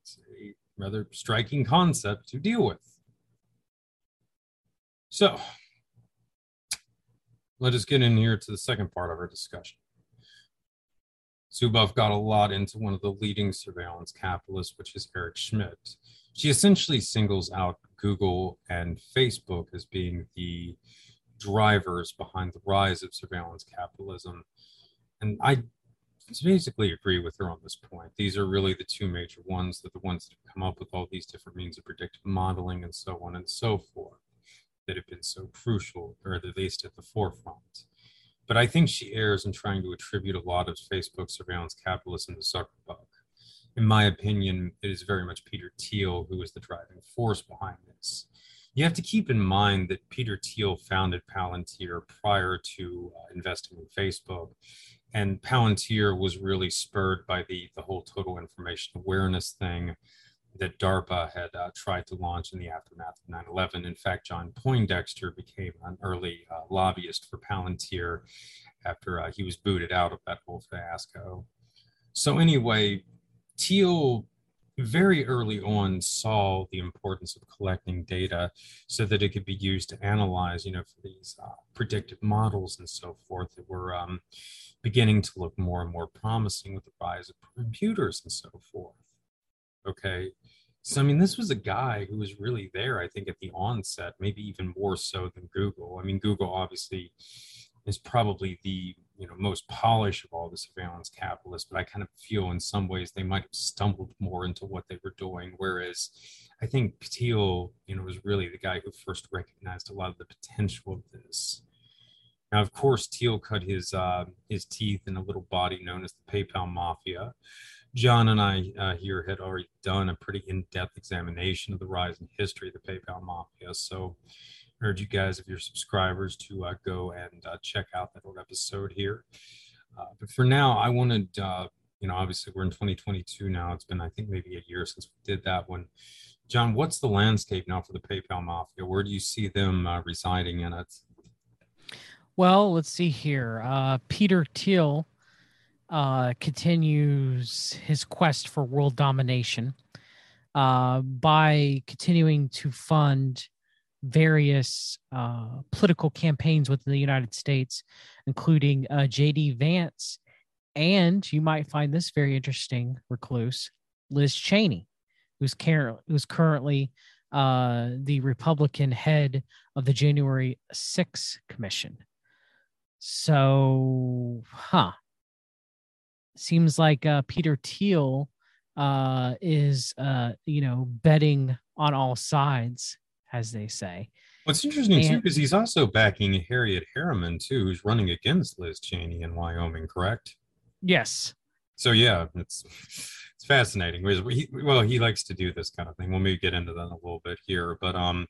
S1: It's a rather striking concept to deal with. So, let us get in here to the second part of our discussion. Zuboff got a lot into one of the leading surveillance capitalists, which is Eric Schmidt. She essentially singles out Google and Facebook as being the drivers behind the rise of surveillance capitalism. And I basically agree with her on this point. These are really the two major ones that the ones that have come up with all these different means of predictive modeling and so on and so forth that have been so crucial, or at least at the forefront. But I think she errs in trying to attribute a lot of Facebook surveillance capitalism to Zuckerberg. In my opinion, it is very much Peter Thiel who is the driving force behind this. You have to keep in mind that Peter Thiel founded Palantir prior to uh, investing in Facebook and Palantir was really spurred by the the whole total information awareness thing that DARPA had uh, tried to launch in the aftermath of 9/11. In fact, John Poindexter became an early uh, lobbyist for Palantir after uh, he was booted out of that whole fiasco. So anyway, Thiel very early on saw the importance of collecting data so that it could be used to analyze, you know, for these uh, predictive models and so forth that were um, beginning to look more and more promising with the rise of computers and so forth. Okay. So, I mean, this was a guy who was really there, I think, at the onset, maybe even more so than Google. I mean, Google obviously is probably the you know most polished of all the surveillance capitalists, but I kind of feel in some ways they might have stumbled more into what they were doing. Whereas I think Thiel, you know, was really the guy who first recognized a lot of the potential of this. Now, of course, Thiel cut his uh, his teeth in a little body known as the PayPal Mafia. John and I uh, here had already done a pretty in-depth examination of the rise and history of the PayPal Mafia. So, I urge you guys, if you're subscribers, to uh, go and uh, check out that old episode here. Uh, but for now, I wanted, uh, you know, obviously we're in 2022 now. It's been, I think, maybe a year since we did that one. John, what's the landscape now for the PayPal Mafia? Where do you see them residing in it?
S2: Well, let's see here. Uh, Peter Thiel uh, continues his quest for world domination uh, by continuing to fund various uh, political campaigns within the United States, including uh, J.D. Vance, and you might find this very interesting, recluse, Liz Cheney, who's, car- who's currently uh, the Republican head of the January 6th Commission. So, huh. Seems like uh, Peter Thiel uh, is, uh, you know, betting on all sides, as they say.
S1: What's interesting and, too, because he's also backing Harriet Hageman too, who's running against Liz Cheney in Wyoming, correct?
S2: Yes.
S1: So yeah, it's it's fascinating. He, well, he likes to do this kind of thing. We'll maybe get into that a little bit here, but um,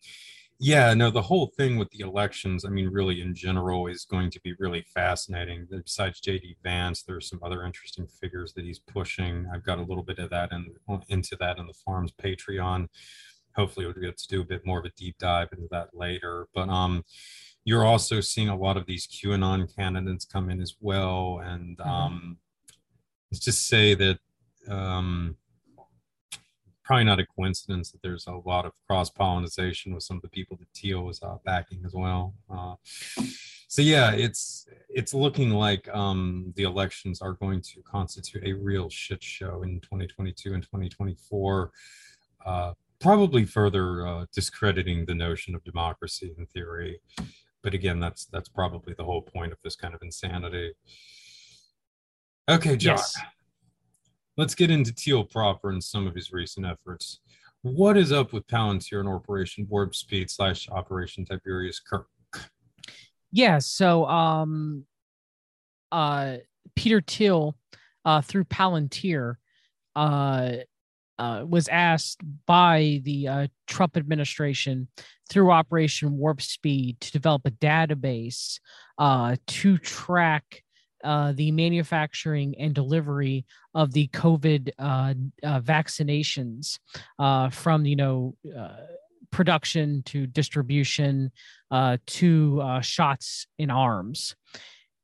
S1: yeah, no, the whole thing with the elections, I mean, really in general, is going to be really fascinating. Besides JD Vance, there's some other interesting figures that he's pushing. I've got a little bit of that and in, into that in the farm's Patreon. Hopefully, we'll get to do a bit more of a deep dive into that later. But um, you're also seeing a lot of these QAnon candidates come in as well, and mm-hmm. um, let's just say that um, probably not a coincidence that there's a lot of cross pollination with some of the people that Thiel was uh, backing as well. Uh, so yeah, it's it's looking like um, the elections are going to constitute a real shit show in 2022 and 2024. Uh, probably further uh, discrediting the notion of democracy in theory. But again, that's that's probably the whole point of this kind of insanity. Okay, John. Yes. Let's get into Thiel proper and some of his recent efforts. What is up with Palantir and Operation Warp Speed slash Operation Tiberius Kirk?
S2: Yeah, so um, uh, Peter Thiel uh, through Palantir uh, uh, was asked by the uh, Trump administration through Operation Warp Speed to develop a database uh, to track uh, the manufacturing and delivery of the COVID uh, uh, vaccinations uh, from you know uh, production to distribution to shots in arms.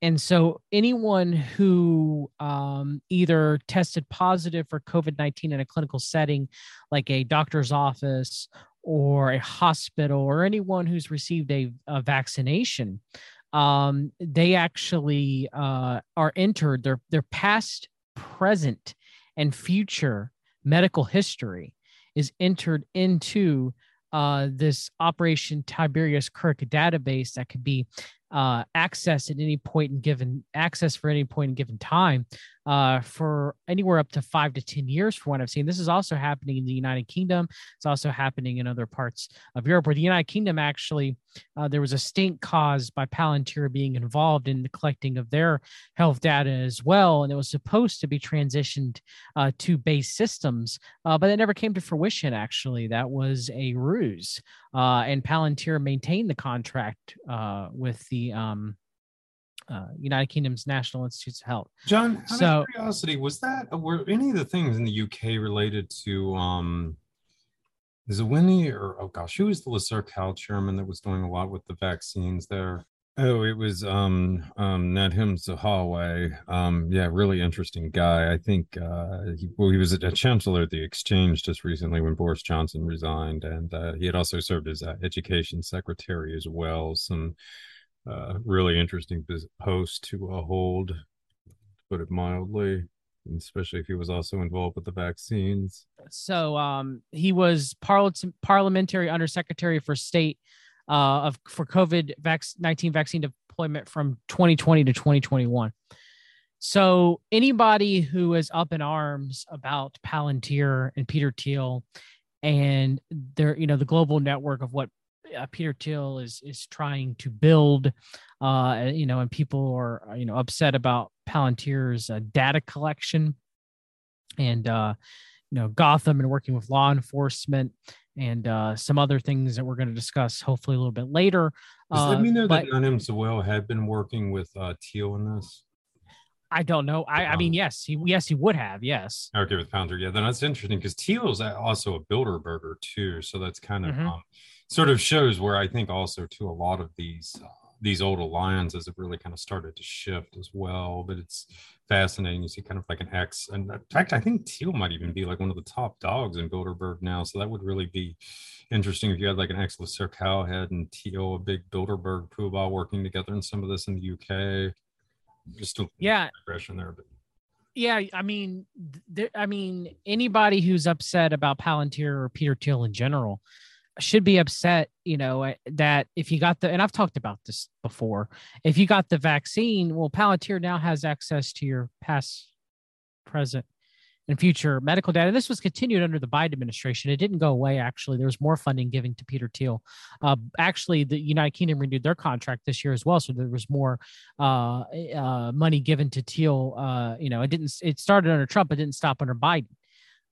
S2: And so, anyone who um, either tested positive for COVID 19 in a clinical setting, like a doctor's office or a hospital, or anyone who's received a, a vaccination, um, they actually uh, are entered their their past, present, and future medical history is entered into uh, this Operation Tiberius Kirk database that could be uh, access at any point in given access for any point in given time uh, for anywhere up to five to 10 years, for what I've seen. This is also happening in the United Kingdom. It's also happening in other parts of Europe, where the United Kingdom actually, uh, there was a stink caused by Palantir being involved in the collecting of their health data as well. And it was supposed to be transitioned uh, to base systems, uh, but it never came to fruition, actually. That was a ruse. Uh, and Palantir maintained the contract uh, with the. Um, uh, United Kingdom's National Institutes of Health.
S1: John, out so, of curiosity, was that were any of the things in the UK related to um is it Winnie or oh gosh, who was the Le Cercle chairman that was doing a lot with the vaccines there? Oh, it was um um Nadhim Zahawi. Um yeah, really interesting guy. I think uh he, well he was a chancellor at the exchange just recently when Boris Johnson resigned and uh, he had also served as uh, education secretary as well. Some really interesting post to uh, hold, to put it mildly, especially if he was also involved with the vaccines.
S2: So um, he was parliamentary undersecretary for state uh, of for COVID nineteen vaccine deployment from 2020 to 2021. So anybody who is up in arms about Palantir and Peter Thiel and their, you know, the global network of what uh, Peter Thiel is is trying to build, uh, you know, and people are you know upset about Palantir's uh, data collection, and uh, you know Gotham and working with law enforcement and uh, some other things that we're going to discuss hopefully a little bit later.
S1: Does that uh, mean that Zahawi had been working with uh, Thiel in this?
S2: I don't know. I, I mean, yes, he yes he would have. Yes.
S1: Okay, with Pounder, yeah. Then that's interesting because is also a Bilderberger too, so that's kind of mm-hmm. um, sort of shows where I think also to a lot of these uh, these old alliances have really kind of started to shift as well. But it's fascinating. You see kind of like an X. And in fact, I think Thiel might even be like one of the top dogs in Bilderberg now. So that would really be interesting if you had like an X Sir Cowhead and Thiel, a big Bilderberg poobah working together in some of this in the UK. Just a
S2: yeah
S1: aggression there, but
S2: yeah, I mean, th- I mean, anybody who's upset about Palantir or Peter Thiel in general should be upset, you know, eh, that if you got the, and I've talked about this before, if you got the vaccine, well, Palantir now has access to your past, present, and future medical data. This was continued under the Biden administration. It didn't go away, actually. There was more funding given to Peter Thiel. Uh, actually, the United Kingdom renewed their contract this year as well. So there was more uh, uh, money given to Thiel. Uh, you know, it didn't, it started under Trump, it didn't stop under Biden.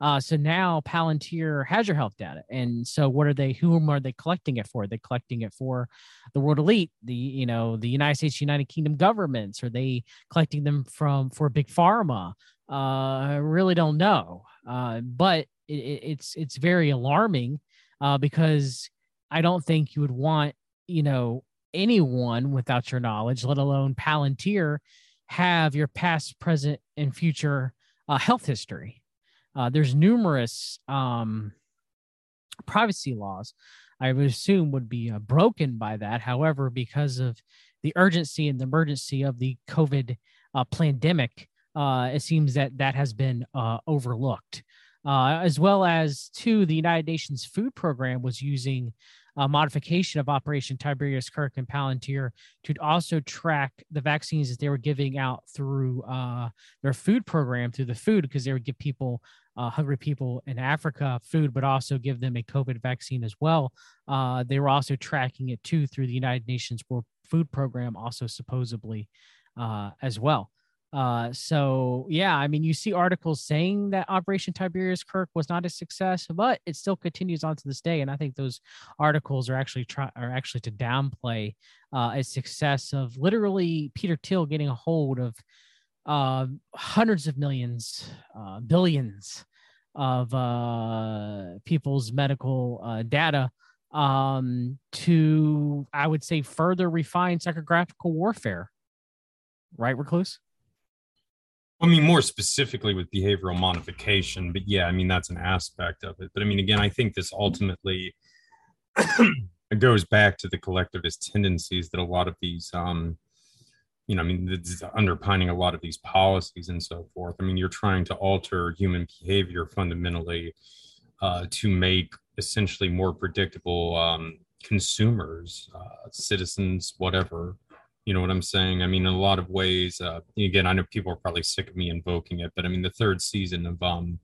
S2: Uh, so now Palantir has your health data, and so what are they? Whom are they collecting it for? Are they collecting it for the world elite, the you know the United States, United Kingdom governments? Are they collecting them from for big pharma? Uh, I really don't know. Uh, but it, it's it's very alarming uh, because I don't think you would want you know anyone without your knowledge, let alone Palantir, have your past, present, and future uh, health history. Uh, there's numerous um, privacy laws. I would assume would be uh, broken by that. However, because of the urgency and the emergency of the COVID uh, pandemic, uh, it seems that that has been uh, overlooked. Uh, as well as, too, the United Nations Food Program was using modification of Operation Tiberius Kirk and Palantir to also track the vaccines that they were giving out through uh, their food program through the food because they would give people uh, hungry people in Africa food, but also give them a COVID vaccine as well. Uh, they were also tracking it too through the United Nations World Food Program, also supposedly uh, as well. Uh, so yeah, I mean, you see articles saying that Operation Tiberius Kirk was not a success, but it still continues on to this day. And I think those articles are actually try are actually to downplay uh, a success of literally Peter Thiel getting a hold of uh, hundreds of millions, uh, billions of uh, people's medical uh, data um, to, I would say, further refine psychographical warfare. Right, Recluse?
S1: I mean, more specifically with behavioral modification, but yeah, I mean, that's an aspect of it. But I mean, again, I think this ultimately goes back to the collectivist tendencies that a lot of these, um, you know, I mean, it's underpinning a lot of these policies and so forth. I mean, you're trying to alter human behavior fundamentally uh, to make essentially more predictable um, consumers, uh, citizens, whatever, you know what I'm saying? I mean, in a lot of ways, uh, again, I know people are probably sick of me invoking it, but I mean, the third season of um,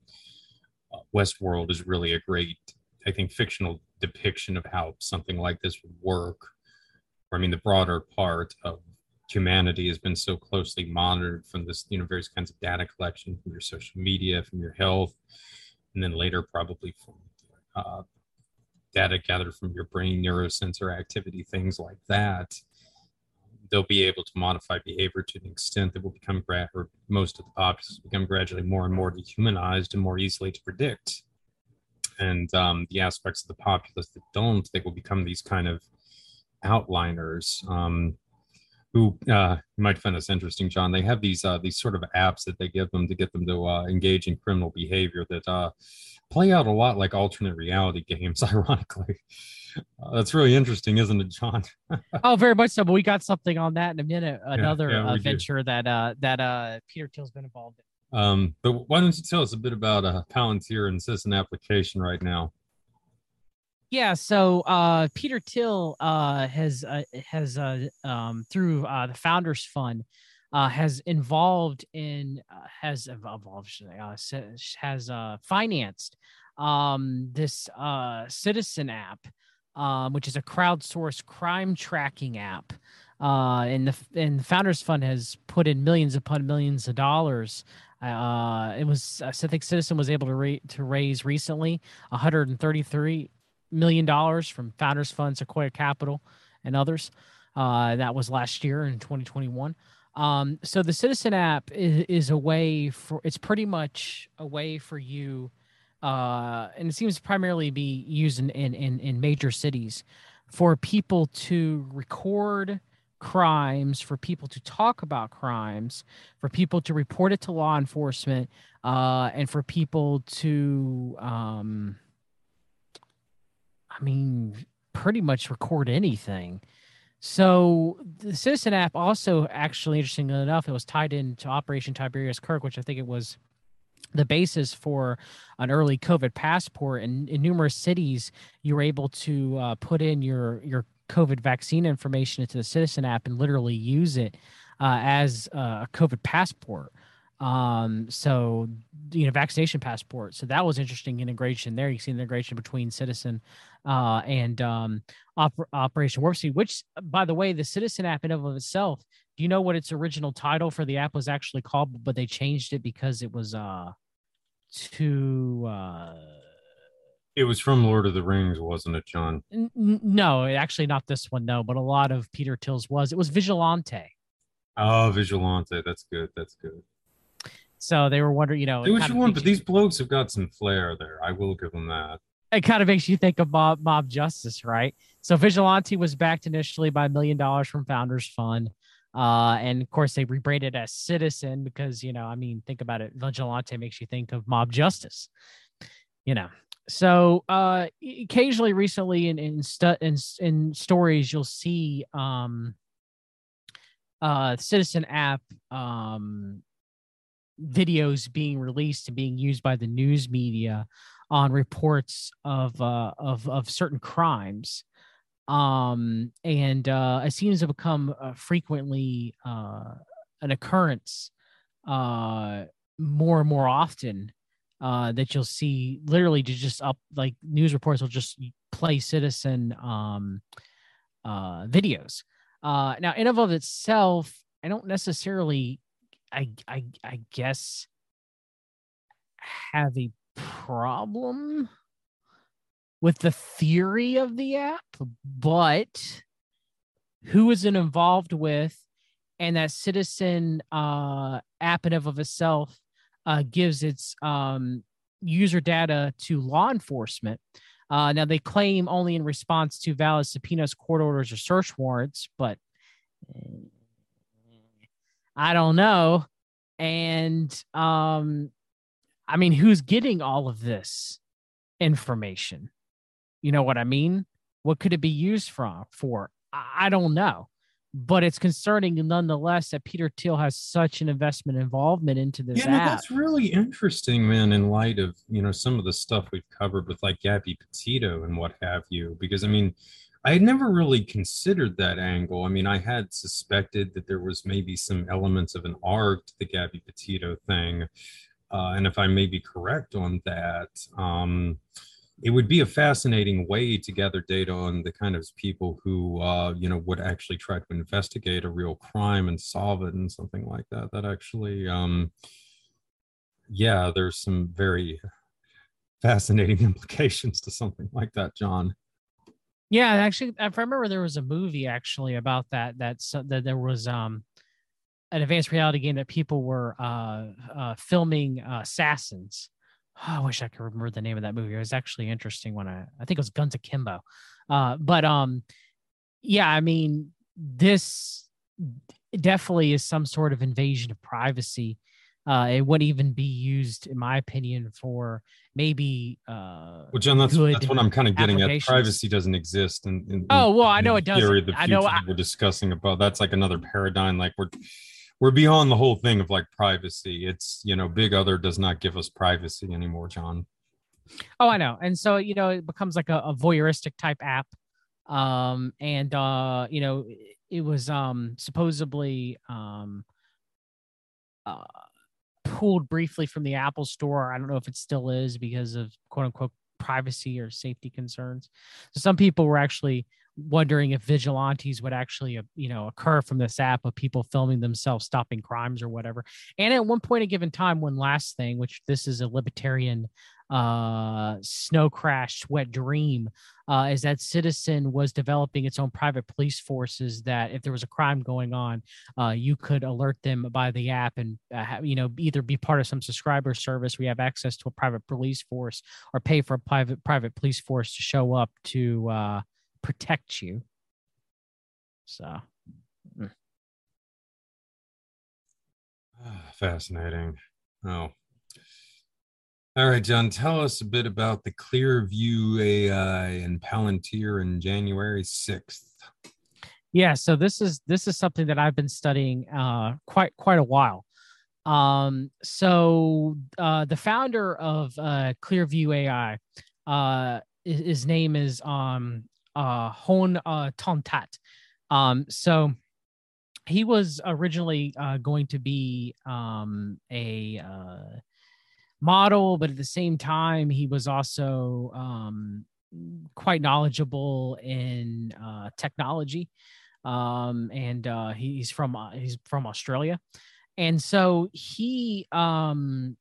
S1: uh, Westworld is really a great, I think, fictional depiction of how something like this would work. Or, I mean, the broader part of humanity has been so closely monitored from this, you know, various kinds of data collection from your social media, from your health, and then later probably from uh, data gathered from your brain neurosensor activity, things like that they'll be able to modify behavior to an extent that will become gra- or most of the populace become gradually more and more dehumanized and more easily to predict. And um, the aspects of the populace that don't, they will become these kind of outliners. Um, who uh, you might find this interesting, John. They have these uh, these sort of apps that they give them to get them to uh, engage in criminal behavior that uh, play out a lot like alternate reality games. Ironically, uh, that's really interesting, isn't it, John?
S2: oh, very much so. But we got something on that in a minute. Another yeah, yeah, uh, venture that uh, that uh, Peter Thiel's been involved in.
S1: Um, but why don't you tell us a bit about uh, Palantir and Citizen application right now?
S2: Yeah, so uh, Peter Thiel uh, has uh, has uh, um, through uh, the Founders Fund uh, has involved in uh, has evolved uh, has uh, financed um, this uh, citizen app um, which is a crowdsourced crime tracking app. Uh, and the and the Founders Fund has put in millions upon millions of dollars. Uh, it was I think Citizen was able to to raise recently 133 million dollars from Founders Fund, Sequoia Capital, and others. Uh, that was last year in 2021. Um, so the Citizen app is, is a way for it's pretty much a way for you uh, and it seems to primarily be used in, in, in, in major cities for people to record crimes, for people to talk about crimes, for people to report it to law enforcement, uh, and for people to, um, I mean, pretty much record anything. So the Citizen app also actually, interestingly enough, it was tied into Operation Tiberius Kirk, which I think it was the basis for an early COVID passport. And in numerous cities, you were able to uh, put in your your COVID vaccine information into the Citizen app and literally use it uh, as a COVID passport. Um, so you know, vaccination passport. So that was interesting integration there. You see integration between Citizen uh, and um, Oper- Operation Warp Speed, which, by the way, the Citizen app in of itself. Do you know what its original title for the app was actually called? But they changed it because it was uh too uh
S1: it was from Lord of the Rings, wasn't it, John?
S2: N- no, actually not this one. No, but a lot of Peter Thiel's was. It was Vigilante.
S1: Oh, Vigilante. That's good. That's good.
S2: So they were wondering, you know,
S1: do what you want, but these blokes have got some flair there. I will give them that.
S2: It kind of makes you think of mob, mob justice, right? So Vigilante was backed initially by a million dollars from Founders Fund. Uh, and of course, they rebranded as Citizen because, you know, I mean, think about it. Vigilante makes you think of mob justice, you know. So uh, occasionally, recently, in in, stu- in in stories, you'll see um, uh, Citizen app um, videos being released and being used by the news media on reports of uh, of of certain crimes um, and uh, it seems to become uh, frequently uh, an occurrence uh, more and more often uh, that you'll see literally to just up like news reports will just play citizen um, uh, videos. Uh, now, in and of itself, I don't necessarily, I, I, I guess, have a problem with the theory of the app, but who is it involved with? And that citizen uh, app in of itself uh, gives its um, user data to law enforcement. Uh, now they claim only in response to valid subpoenas, court orders, or search warrants, but eh, I don't know. And um, I mean, who's getting all of this information? You know what I mean? What could it be used from for? I don't know. But it's concerning nonetheless that Peter Thiel has such an investment involvement into this
S1: yeah, no, that's really interesting, man, in light of you know some of the stuff we've covered with like Gabby Petito and what have you. Because I mean, I had never really considered that angle. I mean, I had suspected that there was maybe some elements of an arc to the Gabby Petito thing. Uh, and if I may be correct on that, um, it would be a fascinating way to gather data on the kind of people who uh, you know would actually try to investigate a real crime and solve it and something like that that actually um, yeah there's some very fascinating implications to something like that john
S2: yeah actually i remember there was a movie actually about that that that there was um an advanced reality game that people were uh, uh filming uh, assassins oh, I wish I could remember the name of that movie. It was actually interesting when I I think it was Guns Akimbo. Uh, but um, yeah, I mean, this definitely is some sort of invasion of privacy. Uh, it wouldn't even be used, in my opinion, for maybe. Uh,
S1: well, John, that's that's what I'm kind of getting at. Privacy doesn't exist. In, in
S2: oh well, I know it does.
S1: I know. I, we're discussing about that's like another paradigm. Like we're we're beyond the whole thing of like privacy. It's you know, Big Other does not give us privacy anymore, John.
S2: Oh, I know. And so you know, it becomes like a, a voyeuristic type app. Um, and uh, you know, it was um supposedly um uh pulled briefly from the Apple store. I don't know if it still is because of quote unquote privacy or safety concerns. So some people were actually wondering if vigilantes would actually uh, you know occur from this app of people filming themselves stopping crimes or whatever and at one point a given time one last thing which this is a libertarian uh, snow Crash, Wet Dream, uh, is that Citizen was developing its own private police forces that if there was a crime going on, uh, you could alert them by the app and uh, you know either be part of some subscriber service we have access to a private police force or pay for a private private police force to show up to uh, protect you. So.
S1: Hmm. Fascinating. Oh, all right, John, tell us a bit about the Clearview AI and Palantir in January 6th.
S2: Yeah, so this is this is something that I've been studying uh quite quite a while. Um so uh the founder of uh Clearview AI uh his, his name is um uh Hoan uh Ton-That. Um so he was originally uh, going to be um, a uh, model, but at the same time, he was also um, quite knowledgeable in uh, technology. Um, and uh, he's from uh, he's from Australia, and so he um,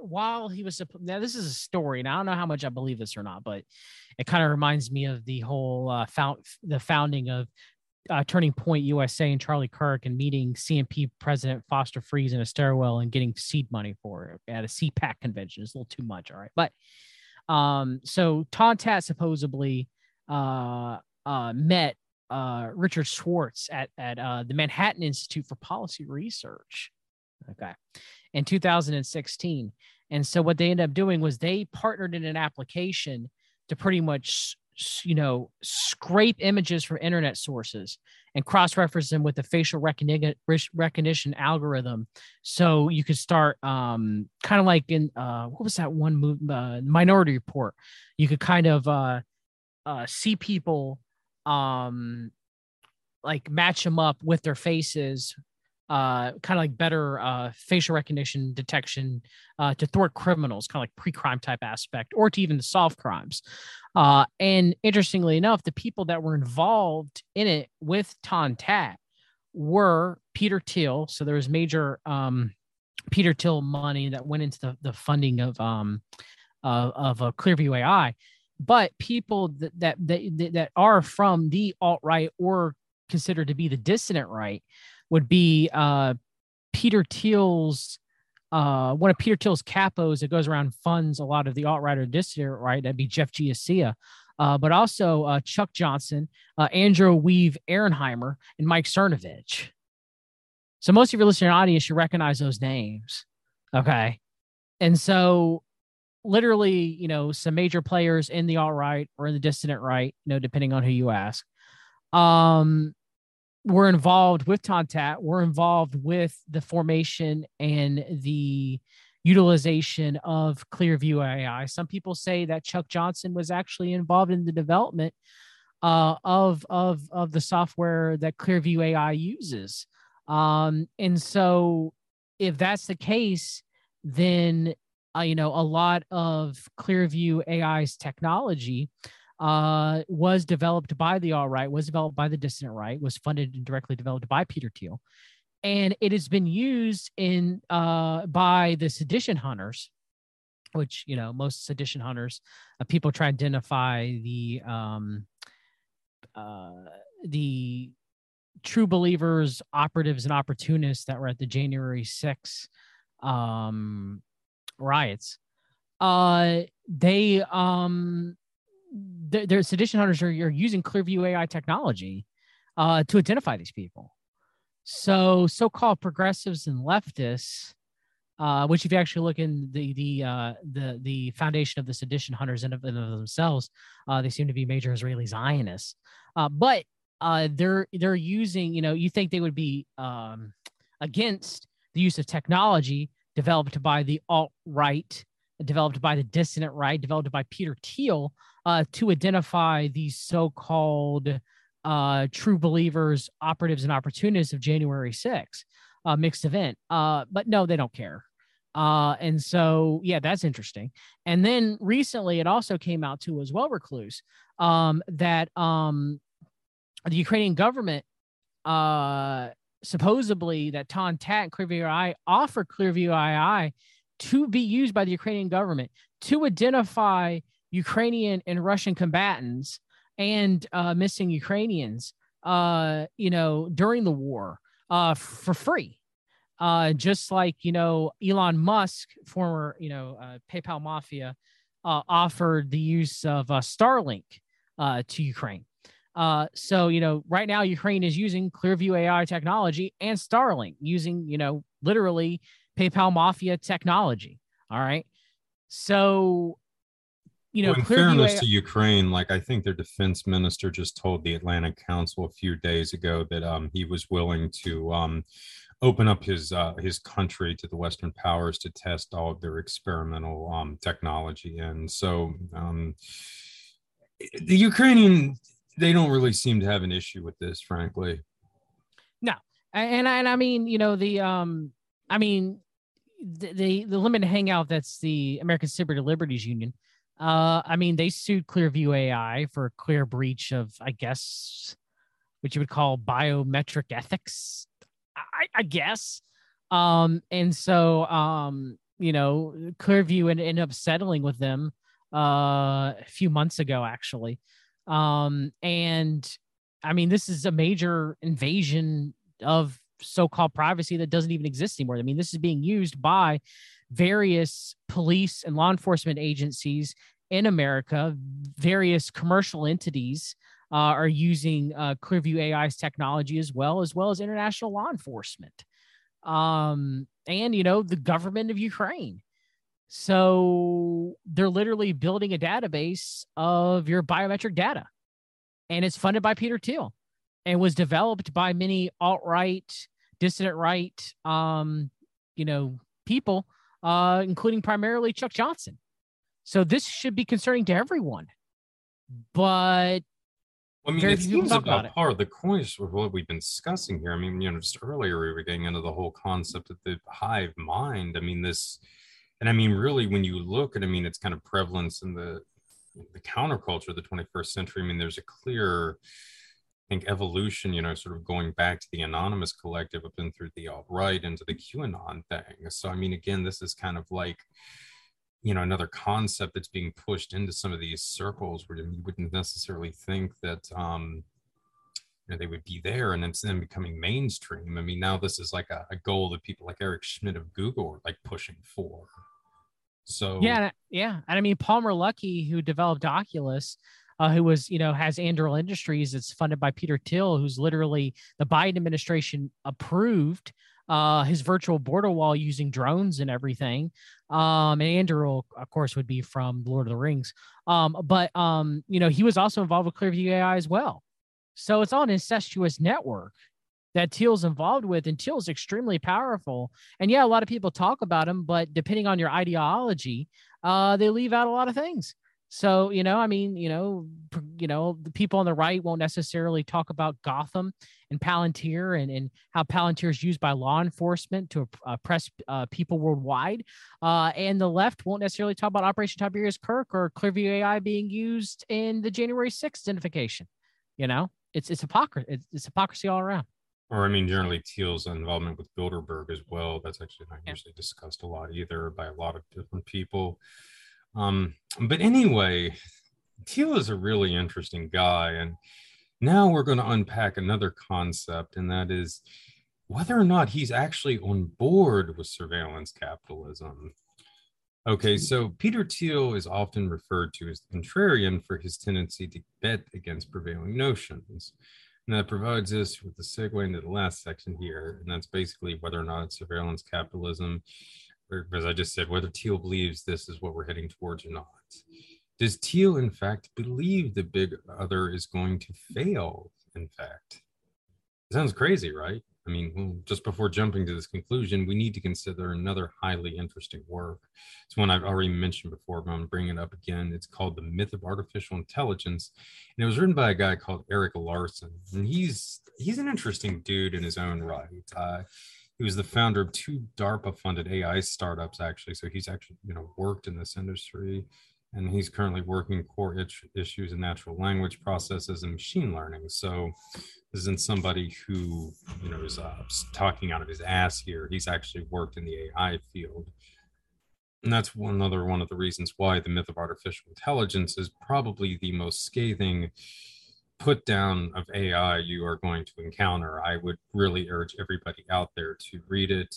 S2: while he was now this is a story and i don't know how much i believe this or not but it kind of reminds me of the whole uh, found the founding of uh, Turning Point USA and Charlie Kirk and meeting CNP President Foster Friess in a stairwell and getting seed money for it at a CPAC convention. It's a little too much, all right. But um, so Ton-That supposedly uh, uh, met uh, Richard Schwartz at at uh, the Manhattan Institute for Policy Research. Okay, in 2016, and so what they ended up doing was they partnered in an application to pretty much you know scrape images from internet sources and cross-reference them with the facial recognition recognition algorithm. So you could start um, kind of like in uh, what was that one movie uh, minority report? You could kind of uh, uh, see people um, like match them up with their faces uh, kind of like better uh, facial recognition detection uh, to thwart criminals, kind of like pre-crime type aspect, or to even solve crimes. Uh, and interestingly enough, the people that were involved in it with Ton-That were Peter Thiel. So there was major um, Peter Thiel money that went into the, the funding of um, uh, of a Clearview AI. But people that, that that that are from the alt right or considered to be the dissident right would be uh, Peter Thiel's uh, one of Peter Thiel's capos that goes around funds a lot of the alt right or dissident right. That'd be Jeff Giesea. Uh, but also uh, Chuck Johnson, uh, Andrew weev Auernheimer, and Mike Cernovich. So most of your listening audience should recognize those names. Okay. And so literally, you know, some major players in the alt right or in the dissident right, you know, depending on who you ask. Um, we're involved with Ton-That. We're involved with the formation and the utilization of Clearview AI. Some people say that Chuck Johnson was actually involved in the development uh, of of of the software that Clearview AI uses. Um, and so, if that's the case, then uh, you know a lot of Clearview AI's technology uh, was developed by the All Right, was developed by the dissident right, was funded and directly developed by Peter Thiel, and it has been used in uh, by the sedition hunters, which you know most sedition hunters, uh, people try to identify the um, uh, the true believers, operatives, and opportunists that were at the January 6 um, riots. Uh, they um, their, their sedition hunters are, are using Clearview AI technology uh, to identify these people. So, so-called progressives and leftists, uh, which if you actually look in the the uh, the the foundation of the sedition hunters and of, of themselves, uh, they seem to be major Israeli Zionists. Uh, but uh, they're they're using, you know, you think they would be um, against the use of technology developed by the alt right, developed by the dissident right, developed by Peter Thiel, uh, to identify these so-called uh, true believers, operatives, and opportunists of January 6th, uh, mixed event. Uh, but no, they don't care. Uh, and so, yeah, that's interesting. And then recently, it also came out too as well, recluse, um, that um, the Ukrainian government uh, supposedly that Ton-That and Clearview AI offered Clearview AI to be used by the Ukrainian government to identify Ukrainian and Russian combatants and uh, missing Ukrainians, uh, you know, during the war uh, for free. Uh, just like, you know, Elon Musk, former, you know, uh, PayPal mafia, uh, offered the use of Starlink to Ukraine. So you know, right now Ukraine is using Clearview AI technology and Starlink, using you know literally PayPal mafia technology. All right, so you know,
S1: well, in fairness AI- to Ukraine, like I think their defense minister just told the Atlantic Council a few days ago that um, he was willing to um, open up his uh, his country to the Western powers to test all of their experimental um, technology. And so um, the Ukrainian they don't really seem to have an issue with this, frankly.
S2: No, and and I mean, you know, the um, I mean, the the, the limited hangout that's the American Civil Liberties Union. Uh, I mean, they sued Clearview AI for a clear breach of, I guess, what you would call biometric ethics I, I guess. Um, and so, um, you know, Clearview ended up settling with them uh, a few months ago, actually. Um, and I mean, this is a major invasion of so-called privacy that doesn't even exist anymore. I mean, this is being used by various police and law enforcement agencies in America, various commercial entities uh, are using uh, Clearview AI's technology as well, as well as international law enforcement, um, and you know the government of Ukraine. So they're literally building a database of your biometric data, and it's funded by Peter Thiel, and was developed by many alt right, dissident right, um, you know, people, uh, including primarily Chuck Johnson. So this should be concerning to everyone. But
S1: I mean, it seems about, about part of the coin of what we've been discussing here. I mean, you know, just earlier we were getting into the whole concept of the hive mind. I mean, this, and I mean, really, when you look at, I mean, it's kind of prevalence in the the counterculture of the 21st century. I mean, there's a clear, think, evolution. You know, sort of going back to the anonymous collective up and through the alt right into the QAnon thing. So, I mean, again, this is kind of like you know another concept that's being pushed into some of these circles where you wouldn't necessarily think that um you know, they would be there and it's then becoming mainstream i mean now this is like a, a goal that people like eric schmidt of google are like pushing for so
S2: yeah yeah and i mean palmer luckey who developed oculus uh, who was, you know, has Anduril Industries. It's funded by Peter Thiel, who's literally the Biden administration approved uh, his virtual border wall using drones and everything. Um, and Anduril, of course, would be from Lord of the Rings. Um, but um, you know, he was also involved with Clearview AI as well. So it's all an incestuous network that Thiel's involved with, and Thiel's extremely powerful. And yeah, a lot of people talk about him, but depending on your ideology, uh, they leave out a lot of things. So, you know, I mean, you know, you know, the people on the right won't necessarily talk about Gotham and Palantir and, and how Palantir is used by law enforcement to oppress uh, people worldwide. Uh, and the left won't necessarily talk about Operation Tiberius Kirk or Clearview AI being used in the January 6th identification. You know, it's it's hypocrisy. It's, it's hypocrisy all around.
S1: Or I mean, generally Thiel's involvement with Bilderberg as well. That's actually not yeah. usually discussed a lot either by a lot of different people. Um, but anyway, Thiel is a really interesting guy. And now we're going to unpack another concept, and that is whether or not he's actually on board with surveillance capitalism. Okay, so Peter Thiel is often referred to as the contrarian for his tendency to bet against prevailing notions. And that provides us with the segue into the last section here, and that's basically whether or not surveillance capitalism as I just said, whether Thiel believes this is what we're heading towards or not. Does Thiel, in fact, believe the big other is going to fail? In fact, it sounds crazy, right? I mean, just before jumping to this conclusion, we need to consider another highly interesting work. It's one I've already mentioned before, but I'm bringing it up again. It's called The Myth of Artificial Intelligence, and it was written by a guy called Erik Larson, and he's he's an interesting dude in his own right. Uh, he was the founder of two DARPA-funded AI startups, actually. So he's actually, you know, worked in this industry, and he's currently working core issues in natural language processes and machine learning. So this isn't somebody who, you know, is uh, talking out of his ass here. He's actually worked in the AI field. And that's one another one of the reasons why the myth of artificial intelligence is probably the most scathing put down of AI you are going to encounter. I would really urge everybody out there to read it.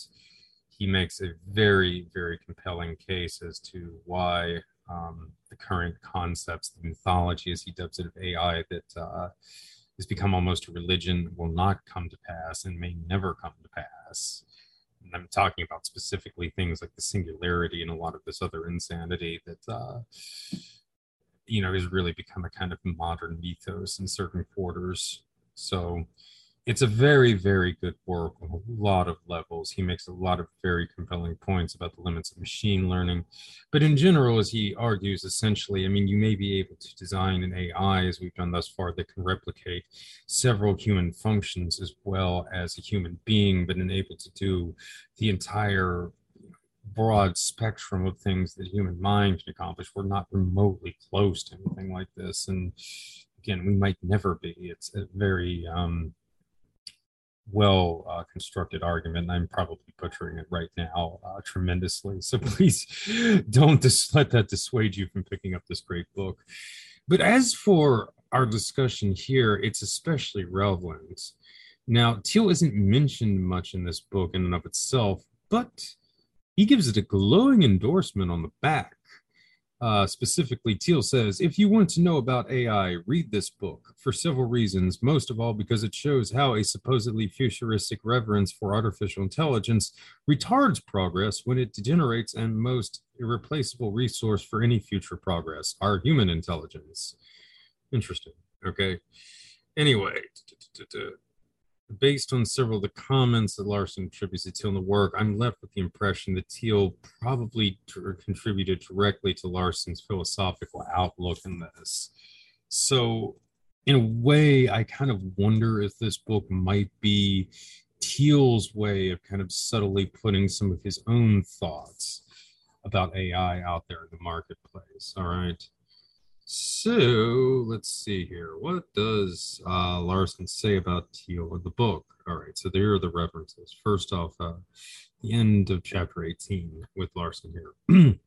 S1: He makes a very, very compelling case as to why um, the current concepts, the mythology, as he dubs it, of AI that uh, has become almost a religion, will not come to pass and may never come to pass. And I'm talking about specifically things like the singularity and a lot of this other insanity that, uh, you know, has really become a kind of modern mythos in certain quarters. So, it's a very very good work on a lot of levels he makes a lot of very compelling points about the limits of machine learning but in general as he argues essentially i mean you may be able to design an ai as we've done thus far that can replicate several human functions as well as a human being but unable to do the entire broad spectrum of things that human mind can accomplish we're not remotely close to anything like this and again we might never be it's a very um, well uh, constructed argument. I'm probably butchering it right now uh, tremendously. So please don't dis- let that dissuade you from picking up this great book. But as for our discussion here, it's especially relevant. Now, Thiel isn't mentioned much in this book in and of itself, but he gives it a glowing endorsement on the back. Uh, specifically, Thiel says, if you want to know about AI, read this book for several reasons. Most of all, because it shows how a supposedly futuristic reverence for artificial intelligence retards progress when it degenerates and most irreplaceable resource for any future progress, our human intelligence. Interesting. Okay. Anyway, based on several of the comments that Larson attributes to Thiel in the work, I'm left with the impression that Thiel probably contributed directly to Larson's philosophical outlook in this. So, in a way, I kind of wonder if this book might be Thiel's way of kind of subtly putting some of his own thoughts about AI out there in the marketplace. All right. So let's see here. What does uh, Larson say about Thiel in the book? All right, so there are the references. First off, uh, the end of chapter 18 with Larson here.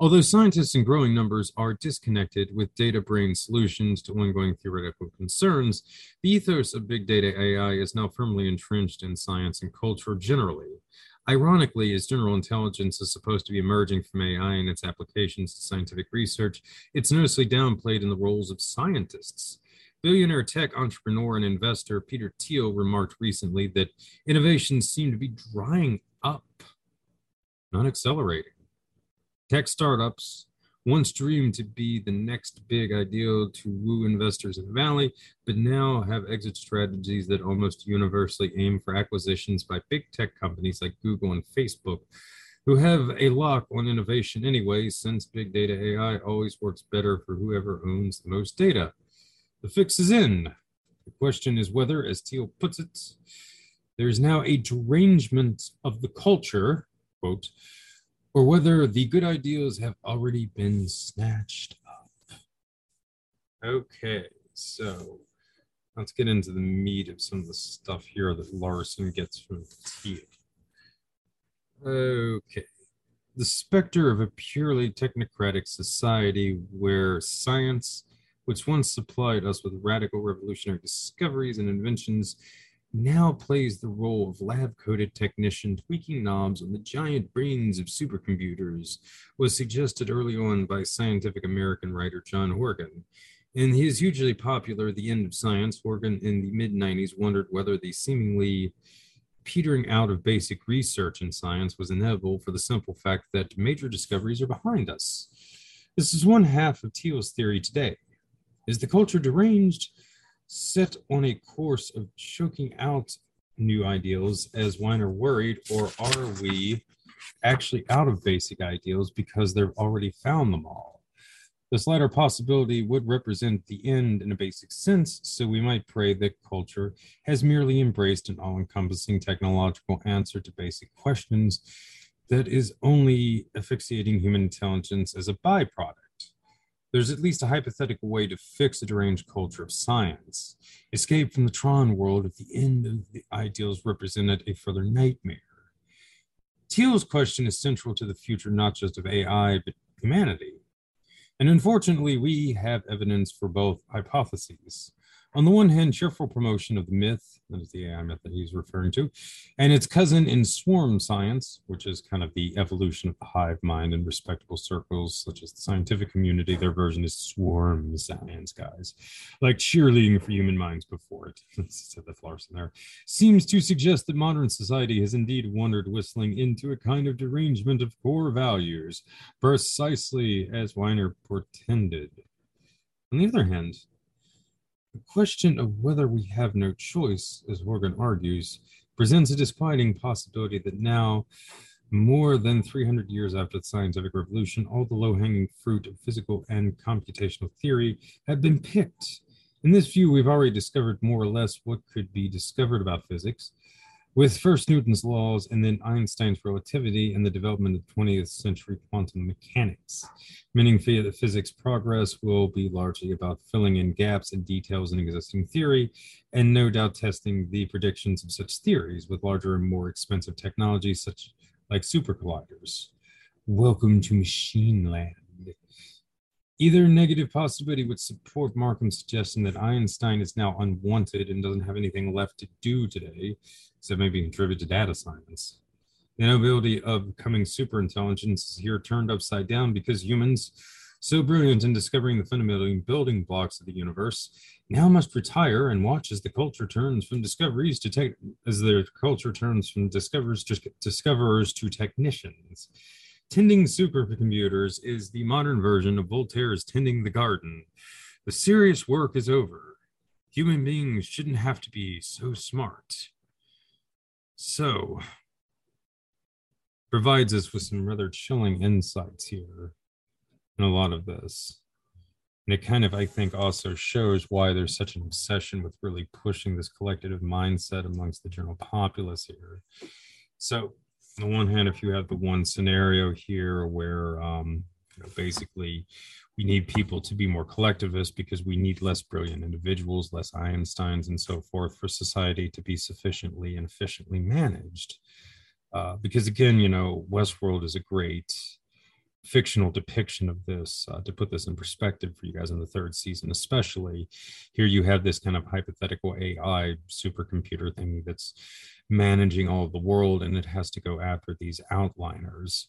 S1: Although scientists in growing numbers are disconnected with data brain solutions to ongoing theoretical concerns, the ethos of big data AI is now firmly entrenched in science and culture generally. Ironically, as general intelligence is supposed to be emerging from AI and its applications to scientific research, it's noticeably downplayed in the roles of scientists. Billionaire tech entrepreneur and investor Peter Thiel remarked recently that innovations seem to be drying up, not accelerating. Tech startups, once dreamed to be the next big ideal to woo investors in the valley, but now have exit strategies that almost universally aim for acquisitions by big tech companies like Google and Facebook, who have a lock on innovation anyway, since big data AI always works better for whoever owns the most data. The fix is in. The question is whether, as Thiel puts it, there is now a derangement of the culture, quote, or whether the good ideas have already been snatched up. Okay, so let's get into the meat of some of the stuff here that Larson gets from Thiel. Okay. The specter of a purely technocratic society where science, which once supplied us with radical revolutionary discoveries and inventions, now plays the role of lab coated technician tweaking knobs on the giant brains of supercomputers, was suggested early on by Scientific American writer John Horgan. In his hugely popular The End of Science, Horgan in the mid 90s wondered whether the seemingly petering out of basic research in science was inevitable for the simple fact that major discoveries are behind us. This is one half of Thiel's theory today. Is the culture deranged? Set on a course of choking out new ideals as Wiener worried, or are we actually out of basic ideals because they've already found them all? This latter possibility would represent the end in a basic sense, so we might pray that culture has merely embraced an all encompassing technological answer to basic questions that is only asphyxiating human intelligence as a byproduct there's at least a hypothetical way to fix a deranged culture of science. Escape from the Tron world at the end of the ideals represented a further nightmare. Thiel's question is central to the future not just of AI, but humanity. And unfortunately, we have evidence for both hypotheses. On the one hand, cheerful promotion of the myth, that is the AI myth that he's referring to, and its cousin in swarm science, which is kind of the evolution of the hive mind in respectable circles, such as the scientific community. Their version is swarm science, guys, like cheerleading for human minds before it, said the Larson there, seems to suggest that modern society has indeed wandered whistling into a kind of derangement of core values, precisely as Wiener portended. On the other hand, the question of whether we have no choice, as Horgan argues, presents a disquieting possibility that now, more than 300 years after the scientific revolution, all the low hanging fruit of physical and computational theory have been picked. In this view, we've already discovered more or less what could be discovered about physics, with first Newton's laws and then Einstein's relativity and the development of 20th century quantum mechanics, meaning physics progress will be largely about filling in gaps and details in existing theory, and no doubt testing the predictions of such theories with larger and more expensive technologies such like super colliders. Welcome to machine land. Either negative possibility would support Markham's suggestion that Einstein is now unwanted and doesn't have anything left to do today, except maybe contribute to data science. The inability of becoming super intelligence is here turned upside down because humans, so brilliant in discovering the fundamental building blocks of the universe, now must retire and watch as the culture turns from discoveries to tech, as the culture turns from discoverers to discoverers to technicians. Tending supercomputers is the modern version of Voltaire's tending the garden. The serious work is over. Human beings shouldn't have to be so smart. So, provides us with some rather chilling insights here in a lot of this. And it kind of, I think, also shows why there's such an obsession with really pushing this collective mindset amongst the general populace here. So, on the one hand, if you have the one scenario here where um, you know, basically we need people to be more collectivist because we need less brilliant individuals, less Einsteins, and so forth for society to be sufficiently and efficiently managed. Uh, because again, you know, Westworld is a great fictional depiction of this uh, to put this in perspective for you guys in the third season especially here you have this kind of hypothetical ai supercomputer thing that's managing all of the world and it has to go after these outliners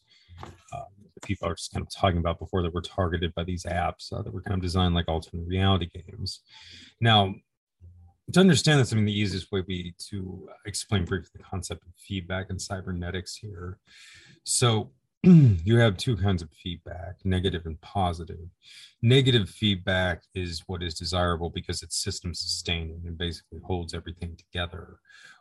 S1: uh, people are just kind of talking about before that were targeted by these apps uh, that were kind of designed like alternate reality games. Now to understand this i mean the easiest way to explain briefly the concept of feedback and cybernetics here. So you have two kinds of feedback negative and positive. Negative feedback is what is desirable because it's system sustaining and basically holds everything together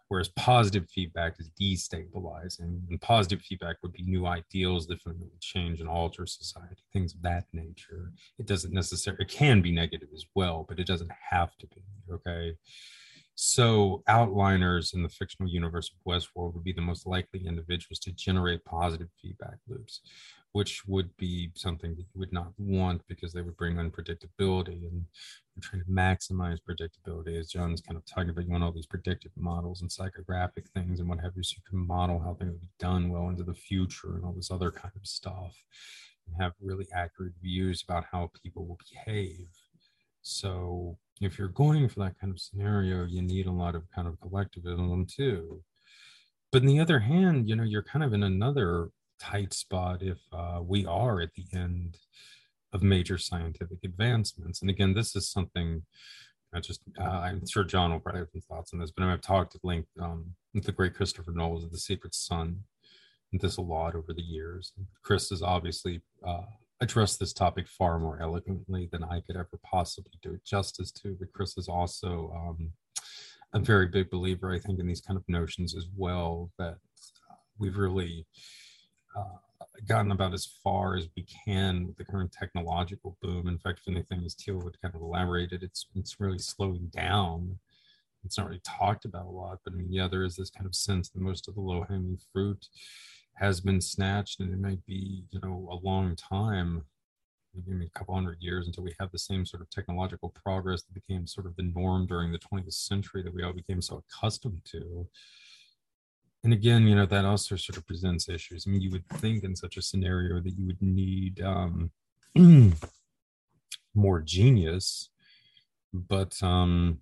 S1: whereas positive feedback is destabilizing and positive feedback would be new ideals that fundamentally change and alter society things of that nature. It doesn't necessarily it can be negative as well but it doesn't have to be okay so outliners in the fictional universe of westworld would be the most likely individuals to generate positive feedback loops which would be something that you would not want because they would bring unpredictability and we're trying to maximize predictability as john's kind of talking about you want all these predictive models and psychographic things and what have you so you can model how things will be done well into the future and all this other kind of stuff and have really accurate views about how people will behave. So if you're going for that kind of scenario you need a lot of kind of collectivism too but on the other hand you know you're kind of in another tight spot if uh, we are at the end of major scientific advancements. And again, this is something I just, uh, I'm sure John will probably have some thoughts on this, but I've talked at length um, with the great Christopher Knowles of The Secret Sun this a lot over the years. Chris is obviously uh, addressed this topic far more eloquently than I could ever possibly do it justice to. But Chris is also um, a very big believer, I think, in these kind of notions as well that we've really uh, gotten about as far as we can with the current technological boom. In fact, if anything, as Thiel would kind of elaborated, it's it's really slowing down. It's not really talked about a lot, but I mean, yeah, there is this kind of sense that most of the low hanging fruit has been snatched, and it might be, you know, a long time, maybe a couple hundred years until we have the same sort of technological progress that became sort of the norm during the 20th century that we all became so accustomed to and again, you know, that also sort of presents issues. I mean, you would think in such a scenario that you would need um, more genius, but um,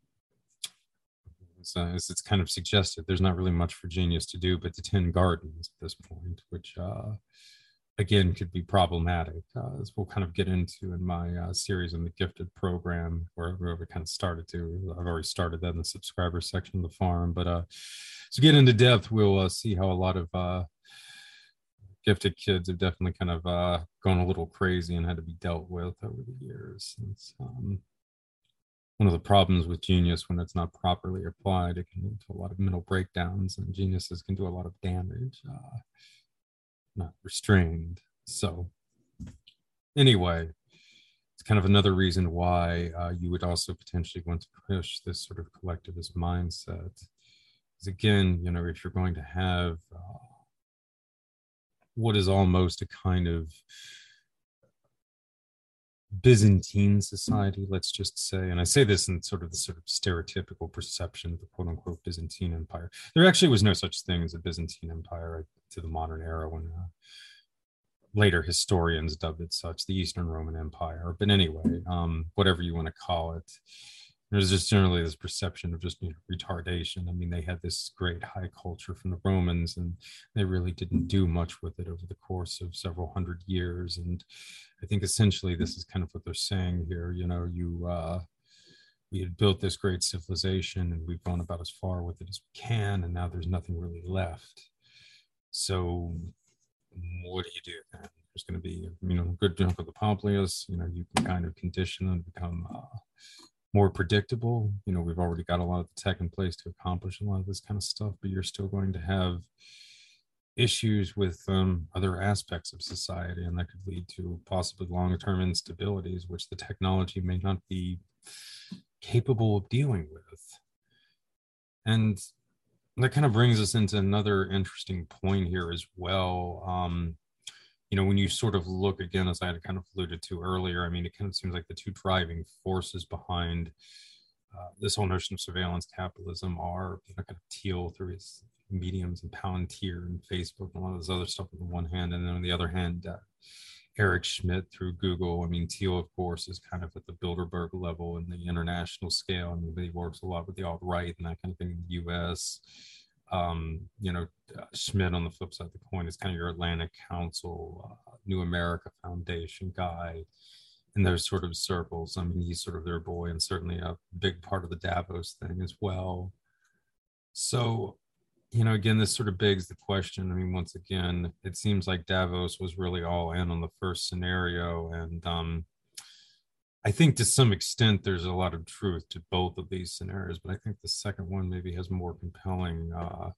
S1: as, uh, as it's kind of suggested, there's not really much for genius to do but to tend gardens at this point, which uh, again could be problematic, uh, as we'll kind of get into in my uh, series on the gifted program, where we kind of started to. I've already started that in the subscriber section of the farm, but uh, to get into depth, we'll uh, see how a lot of uh, gifted kids have definitely kind of gone a little crazy and had to be dealt with over the years. It's, um, one of the problems with genius when it's not properly applied, it can lead to a lot of mental breakdowns, and geniuses can do a lot of damage, uh, not restrained. So, anyway, it's kind of another reason why uh, you would also potentially want to push this sort of collectivist mindset. Because again, you know, if you're going to have uh, what is almost a kind of Byzantine society, let's just say, and I say this in sort of the sort of stereotypical perception of the quote unquote Byzantine Empire. There actually was no such thing as a Byzantine Empire to the modern era when uh, later historians dubbed it such, the Eastern Roman Empire. But anyway, um, whatever you want to call it, there's just generally this perception of just you know, retardation. I mean, they had this great high culture from the Romans, and they really didn't do much with it over the course of several hundred years. And I think essentially this is kind of what they're saying here. You know, you uh, we had built this great civilization, and we've gone about as far with it as we can, and now there's nothing really left. So, what do you do then? There's going to be, you know, a good chunk of the populace. You know, you can kind of condition them to become. Uh, more predictable. You know, we've already got a lot of the tech in place to accomplish a lot of this kind of stuff, but you're still going to have issues with um, other aspects of society, and that could lead to possibly long term instabilities, which the technology may not be capable of dealing with. And that kind of brings us into another interesting point here as well. Um, you know, when you sort of look again, as I had kind of alluded to earlier, I mean, it kind of seems like the two driving forces behind uh, this whole notion of surveillance capitalism are, you know, kind of Thiel through his mediums and Palantir and Facebook and a lot of this other stuff on the one hand, and then on the other hand, uh, Eric Schmidt through Google. I mean, Thiel, of course, is kind of at the Bilderberg level and the international scale. I mean, he works a lot with the alt right and that kind of thing in the U.S um, you know, uh, Schmidt on the flip side of the coin is kind of your Atlantic Council, uh, New America Foundation guy in those sort of circles. I mean, he's sort of their boy and certainly a big part of the Davos thing as well. So, you know, again, this sort of begs the question. I mean, once again, it seems like Davos was really all in on the first scenario. And, um, I think to some extent there's a lot of truth to both of these scenarios, but I think the second one maybe has more compelling uh,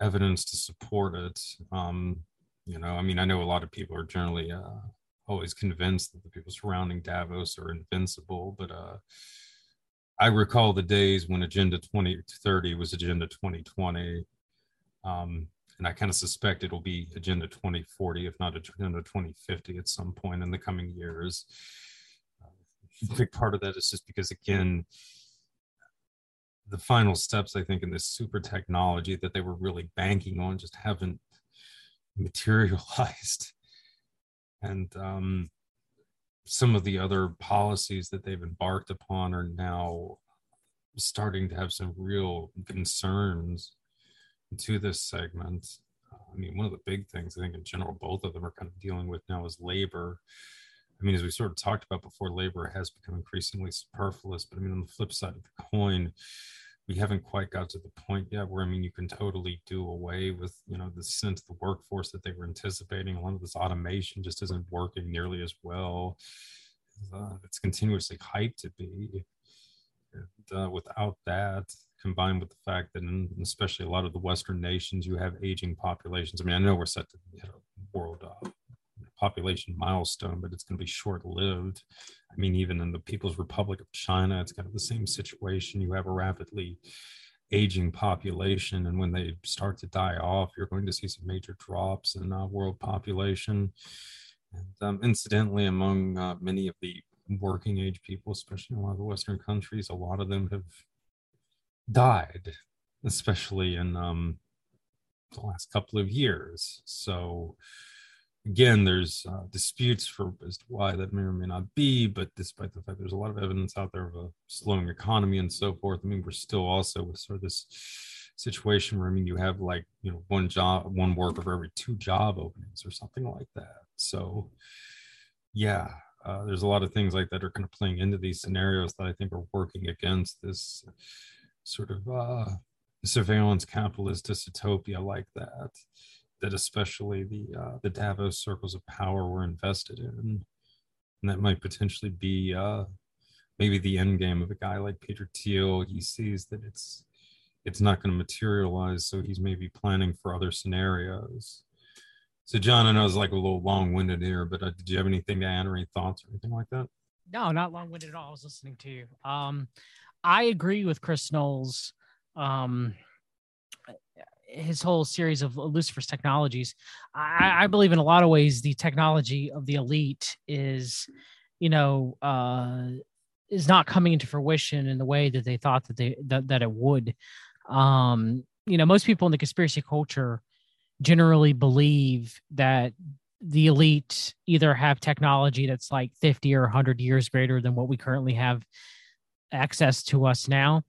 S1: evidence to support it. Um, you know, I mean, I know a lot of people are generally uh, always convinced that the people surrounding Davos are invincible, but uh, I recall the days when Agenda 2030 was Agenda 2020. Um, and I kind of suspect it'll be Agenda 2040, if not Agenda 2050 at some point in the coming years. Uh, a big part of that is just because, again, the final steps, I think, in this super technology that they were really banking on just haven't materialized. And um, some of the other policies that they've embarked upon are now starting to have some real concerns to this segment, I mean, one of the big things I think in general, both of them are kind of dealing with now is labor. I mean, as we sort of talked about before, labor has become increasingly superfluous. But I mean, on the flip side of the coin, we haven't quite got to the point yet where I mean, you can totally do away with you know the sense of the workforce that they were anticipating. A lot of this automation just isn't working nearly as well. Uh, it's continuously hyped to be. And, uh, without that, combined with the fact that in especially a lot of the Western nations, you have aging populations. I mean, I know we're set to hit a world uh, population milestone, but it's going to be short lived. I mean, even in the People's Republic of China, it's kind of the same situation. You have a rapidly aging population, and when they start to die off, you're going to see some major drops in uh, world population. And um, incidentally, among uh, many of the working age people, especially in a lot of the Western countries, a lot of them have died, especially in um, the last couple of years. So, again, there's uh, disputes for as to why that may or may not be, but despite the fact there's a lot of evidence out there of a slowing economy and so forth, I mean, we're still also with sort of this situation where I mean, you have like you know one job, one worker for every two job openings or something like that. So, yeah, uh, there's a lot of things like that are kind of playing into these scenarios that I think are working against this sort of uh, surveillance capitalist dystopia like that that especially the uh, the Davos circles of power were invested in, and that might potentially be uh, maybe the end game of a guy like Peter Thiel. He sees that it's it's not going to materialize, so he's maybe planning for other scenarios. So, John, I know it's like a little long-winded here, but uh, did you have anything to add or any thoughts or anything like that?
S2: No, not long-winded at all. I was listening to you. Um, I agree with Chris Knowles. Um, his whole series of Lucifer's technologies. I, I, believe in a lot of ways the technology of the elite is, you know, uh, is not coming into fruition in the way that they thought that they that, that it would. Um, you know, most people in the conspiracy culture generally believe that the elite either have technology that's like 50 or 100 years greater than what we currently have access to us now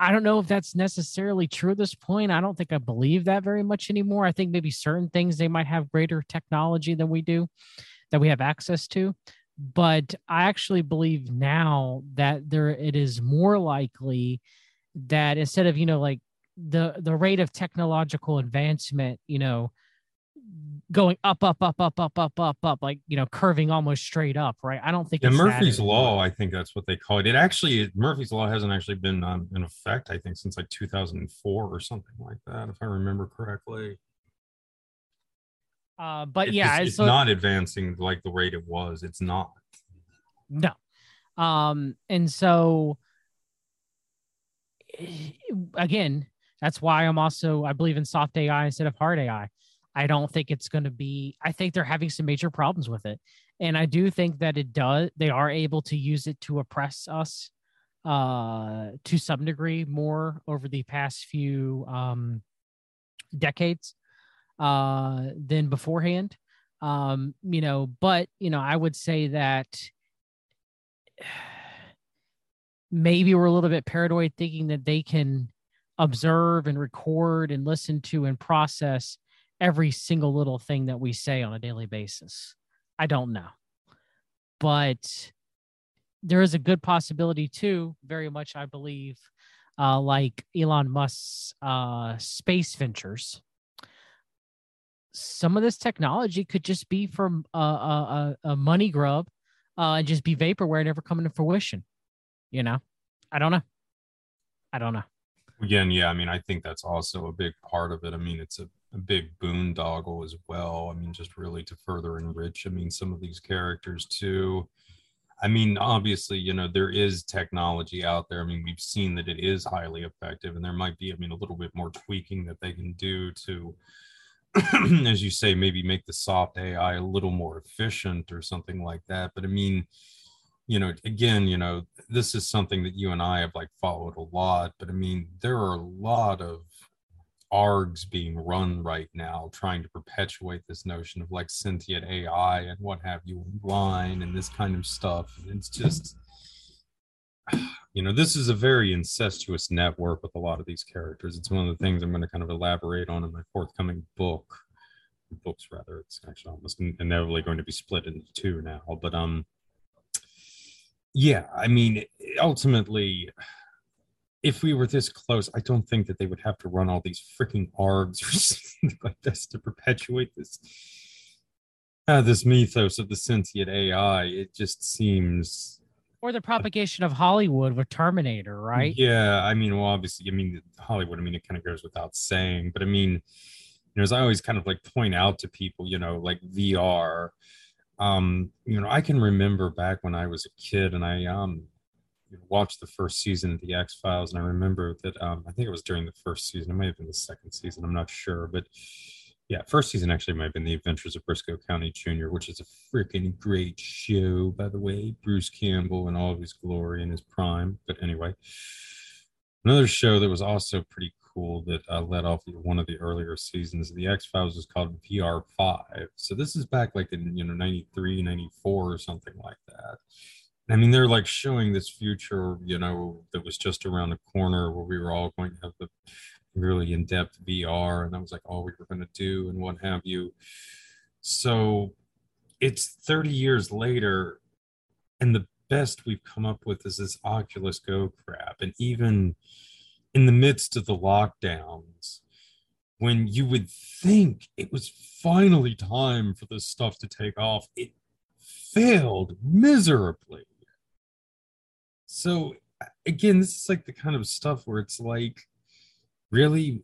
S2: I don't know if that's necessarily true at this point. I don't think I believe that very much anymore. I think maybe certain things they might have greater technology than we do, that we have access to. But I actually believe now that there it is more likely that instead of, you know, like the the rate of technological advancement, you know, going up, up, up, up, up, up, up, up, like you know, curving almost straight up, right? I don't think.
S1: Yeah, Murphy's Law, I think that's what they call it. It actually, Murphy's Law hasn't actually been um, in effect, I think, since like 2004 or something like that, if I remember correctly.
S2: Uh, but yeah,
S1: it's, it's so, not advancing like the rate it was. It's not.
S2: No, um, and so again, that's why I'm also I believe in soft AI instead of hard AI I don't think it's going to be, I think they're having some major problems with it. And I do think that it does, they are able to use it to oppress us uh, to some degree more over the past few um, decades uh, than beforehand. Um, you know, but, you know, I would say that maybe we're a little bit paranoid thinking that they can observe and record and listen to and process every single little thing that we say on a daily basis. I don't know. But there is a good possibility too, very much I believe, uh, like Elon Musk's uh, space ventures. Some of this technology could just be from a, a, a money grub uh, and just be vaporware, never coming to fruition. You know, I don't know. I don't know.
S1: Again, yeah, I mean, I think that's also a big part of it. I mean, it's a a big boondoggle as well. I mean, just really to further enrich, I mean, some of these characters too. I mean, obviously, you know, there is technology out there. I mean, we've seen that it is highly effective, and there might be, I mean, a little bit more tweaking that they can do to, as you say, maybe make the soft AI a little more efficient or something like that. But I mean, you know, again, you know, this is something that you and I have like followed a lot. But I mean, there are a lot of args being run right now trying to perpetuate this notion of like sentient ai and what have you online and this kind of stuff. It's just you know this is a very incestuous network with a lot of these characters. It's one of the things i'm going to kind of elaborate on in my forthcoming book books rather. It's actually almost inevitably going to be split into two now but um yeah i mean ultimately if we were this close, I don't think that they would have to run all these freaking args or something like this to perpetuate this uh, this mythos of the sentient AI. It just seems
S2: or the propagation of Hollywood with Terminator, right?
S1: Yeah, I mean, well, obviously, I mean, Hollywood. I mean, it kind of goes without saying, but I mean, you know, as I always kind of like point out to people, you know, like VR. Um, you know, I can remember back when I was a kid, and I um watched the first season of the X Files, and I remember that um, I think it was during the first season. It might have been the second season. I'm not sure, but yeah, first season actually might have been The Adventures of Brisco County Jr., which is a freaking great show, by the way. Bruce Campbell in all of his glory in his prime. But anyway, another show that was also pretty cool that uh, led off one of the earlier seasons. Of the X Files was called VR Five. So this is back like in you know 93, 94 or something like that. I mean, they're like showing this future, you know, that was just around the corner where we were all going to have the really in-depth VR, and that was like all we were going to do, and what have you. So it's 30 years later, and the best we've come up with is this Oculus Go crap. And even in the midst of the lockdowns, when you would think it was finally time for this stuff to take off, it failed miserably. So, again, this is like the kind of stuff where it's like, really,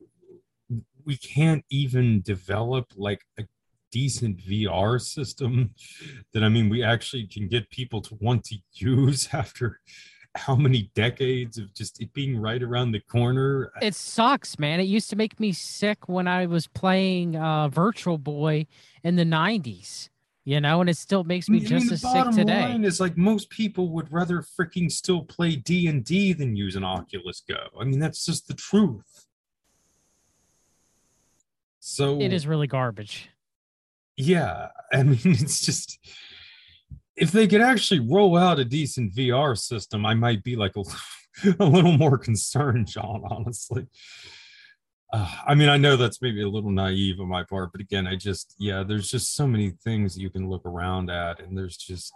S1: we can't even develop like a decent VR system that I mean we actually can get people to want to use after how many decades of just it being right around the corner.
S2: It sucks, man. It used to make me sick when I was playing uh, Virtual Boy in the 90s. You know, and it still makes me I mean, just as sick today. Line
S1: is like most people would rather freaking still play D and D than use an Oculus Go. I mean, that's just the truth. So
S2: it is really garbage
S1: yeah i mean it's just if they could actually roll out a decent vr system i might be like a, a little more concerned john honestly uh, i mean i know that's maybe a little naive on my part but again i just yeah there's just so many things you can look around at and there's just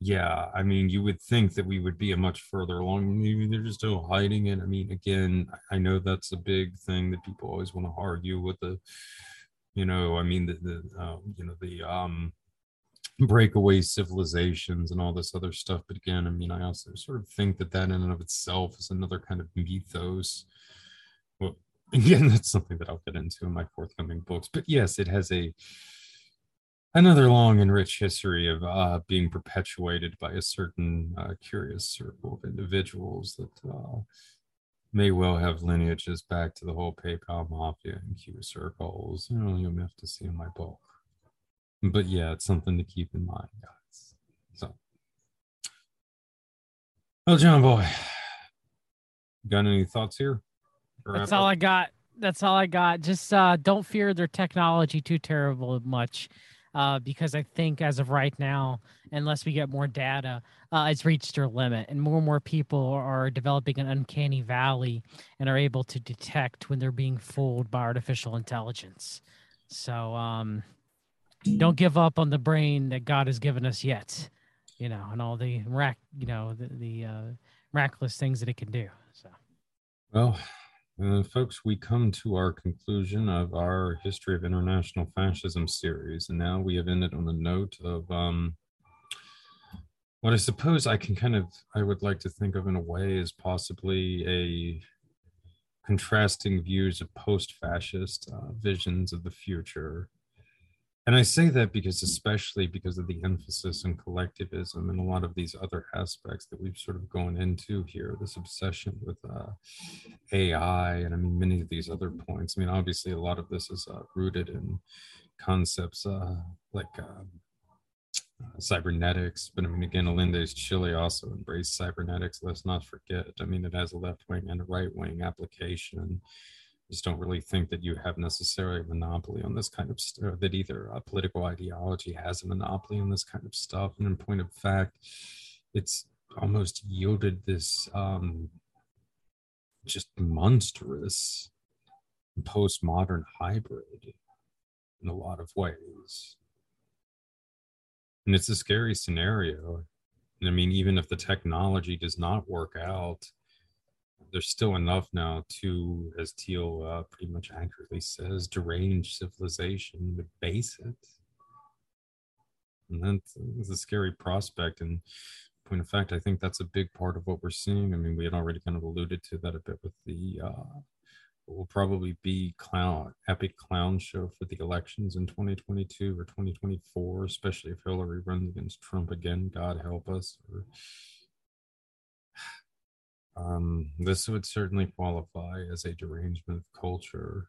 S1: yeah i mean you would think that we would be a much further along. Maybe they're just still hiding it. I mean again i know that's a big thing that people always want to argue with the you know i mean the, the uh, you know the um breakaway civilizations and all this other stuff. But again i mean i also sort of think that that in and of itself is another kind of mythos again that's something that i'll get into in my forthcoming books but yes it has a another long and rich history of uh, being perpetuated by a certain uh, curious circle of individuals that uh, may well have lineages back to the whole PayPal mafia and Q circles. You know, you'll have to see in my book. But yeah, it's something to keep in mind, guys. So, well, John Boy, got any thoughts here?
S2: That's all I got. That's all I got. Just uh, don't fear their technology too terrible much uh, because I think as of right now, unless we get more data, uh, it's reached their limit, and more and more people are developing an uncanny valley and are able to detect when they're being fooled by artificial intelligence. So um, don't give up on the brain that God has given us yet, you know, and all the rac, you know, the, the uh, miraculous things that it can do. So,
S1: well, uh, folks, we come to our conclusion of our History of International Fascism series, and now we have ended on the note of um, what I suppose I can kind of, I would like to think of in a way as possibly a contrasting views of post fascist uh, visions of the future and I say that because, especially because of the emphasis on collectivism and a lot of these other aspects that we've sort of gone into here, this obsession with uh, AI, and I mean, many of these other points. I mean, obviously, a lot of this is uh, rooted in concepts uh, like um, uh, cybernetics. But I mean, again, Allende's Chile also embraced cybernetics. Let's not forget. I mean, it has a left wing and a right wing application just don't really think that you have necessarily a monopoly on this kind of stuff, that either a political ideology has a monopoly on this kind of stuff. And in point of fact, it's almost yielded this um, just monstrous postmodern hybrid in a lot of ways. And it's a scary scenario. And I mean, even if the technology does not work out, there's still enough now to, as Thiel uh, pretty much accurately says, derange civilization to base it. And that's, that's a scary prospect. And point of fact, I think that's a big part of what we're seeing. I mean, we had already kind of alluded to that a bit with the uh, will probably be clown epic clown show for the elections in 2022 or 2024, especially if Hillary runs against Trump again. God help us. Or um, this would certainly qualify as a derangement of culture.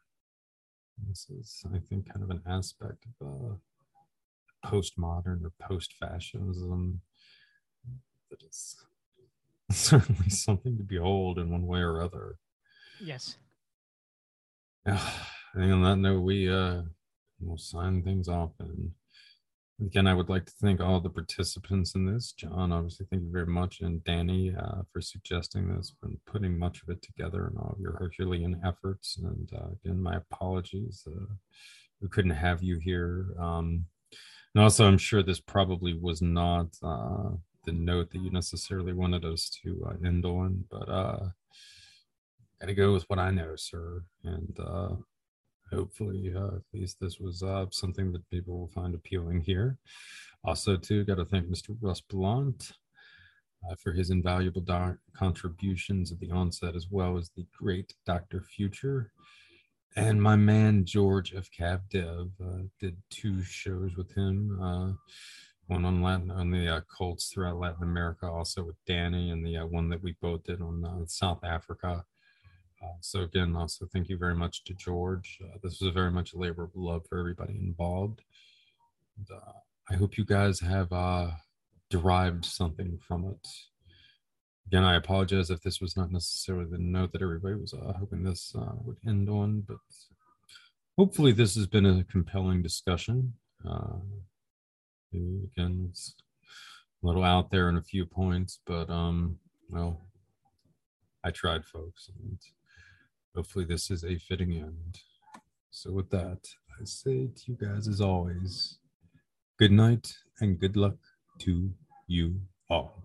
S1: This is, I think, kind of an aspect of uh, postmodern or post fascism that is certainly something to behold in one way or other.
S2: Yes.
S1: I think on that note, we uh, will sign things off. And again, I would like to thank all the participants in this. John, obviously, thank you very much. And Danny uh, for suggesting this and putting much of it together and all of your Herculean efforts. And uh, again, my apologies. Uh, we couldn't have you here. Um, and also, I'm sure this probably was not uh, the note that you necessarily wanted us to uh, end on, but uh, gotta go with what I know, sir. And uh, hopefully, uh, at least this was uh, something that people will find appealing here. Also, too, got to thank Mr. Russ Blunt uh, for his invaluable contributions at the onset, as well as the great Dr. Future. And my man George of Cav Dev uh, did two shows with him. Uh, one on Latin on the uh, Colts throughout Latin America, also with Danny, and the one that we both did on South Africa. Uh, so again, also thank you very much to George. Uh, this was very much a labor of love for everybody involved. And, uh, I hope you guys have uh, derived something from it. Again, I apologize if this was not necessarily the note that everybody was uh, hoping this would end on, but hopefully this has been a compelling discussion. Again, it's a little out there in a few points, but um, well, I tried, folks, and hopefully this is a fitting end. So with that, I say to you guys as always, good night and good luck to you all.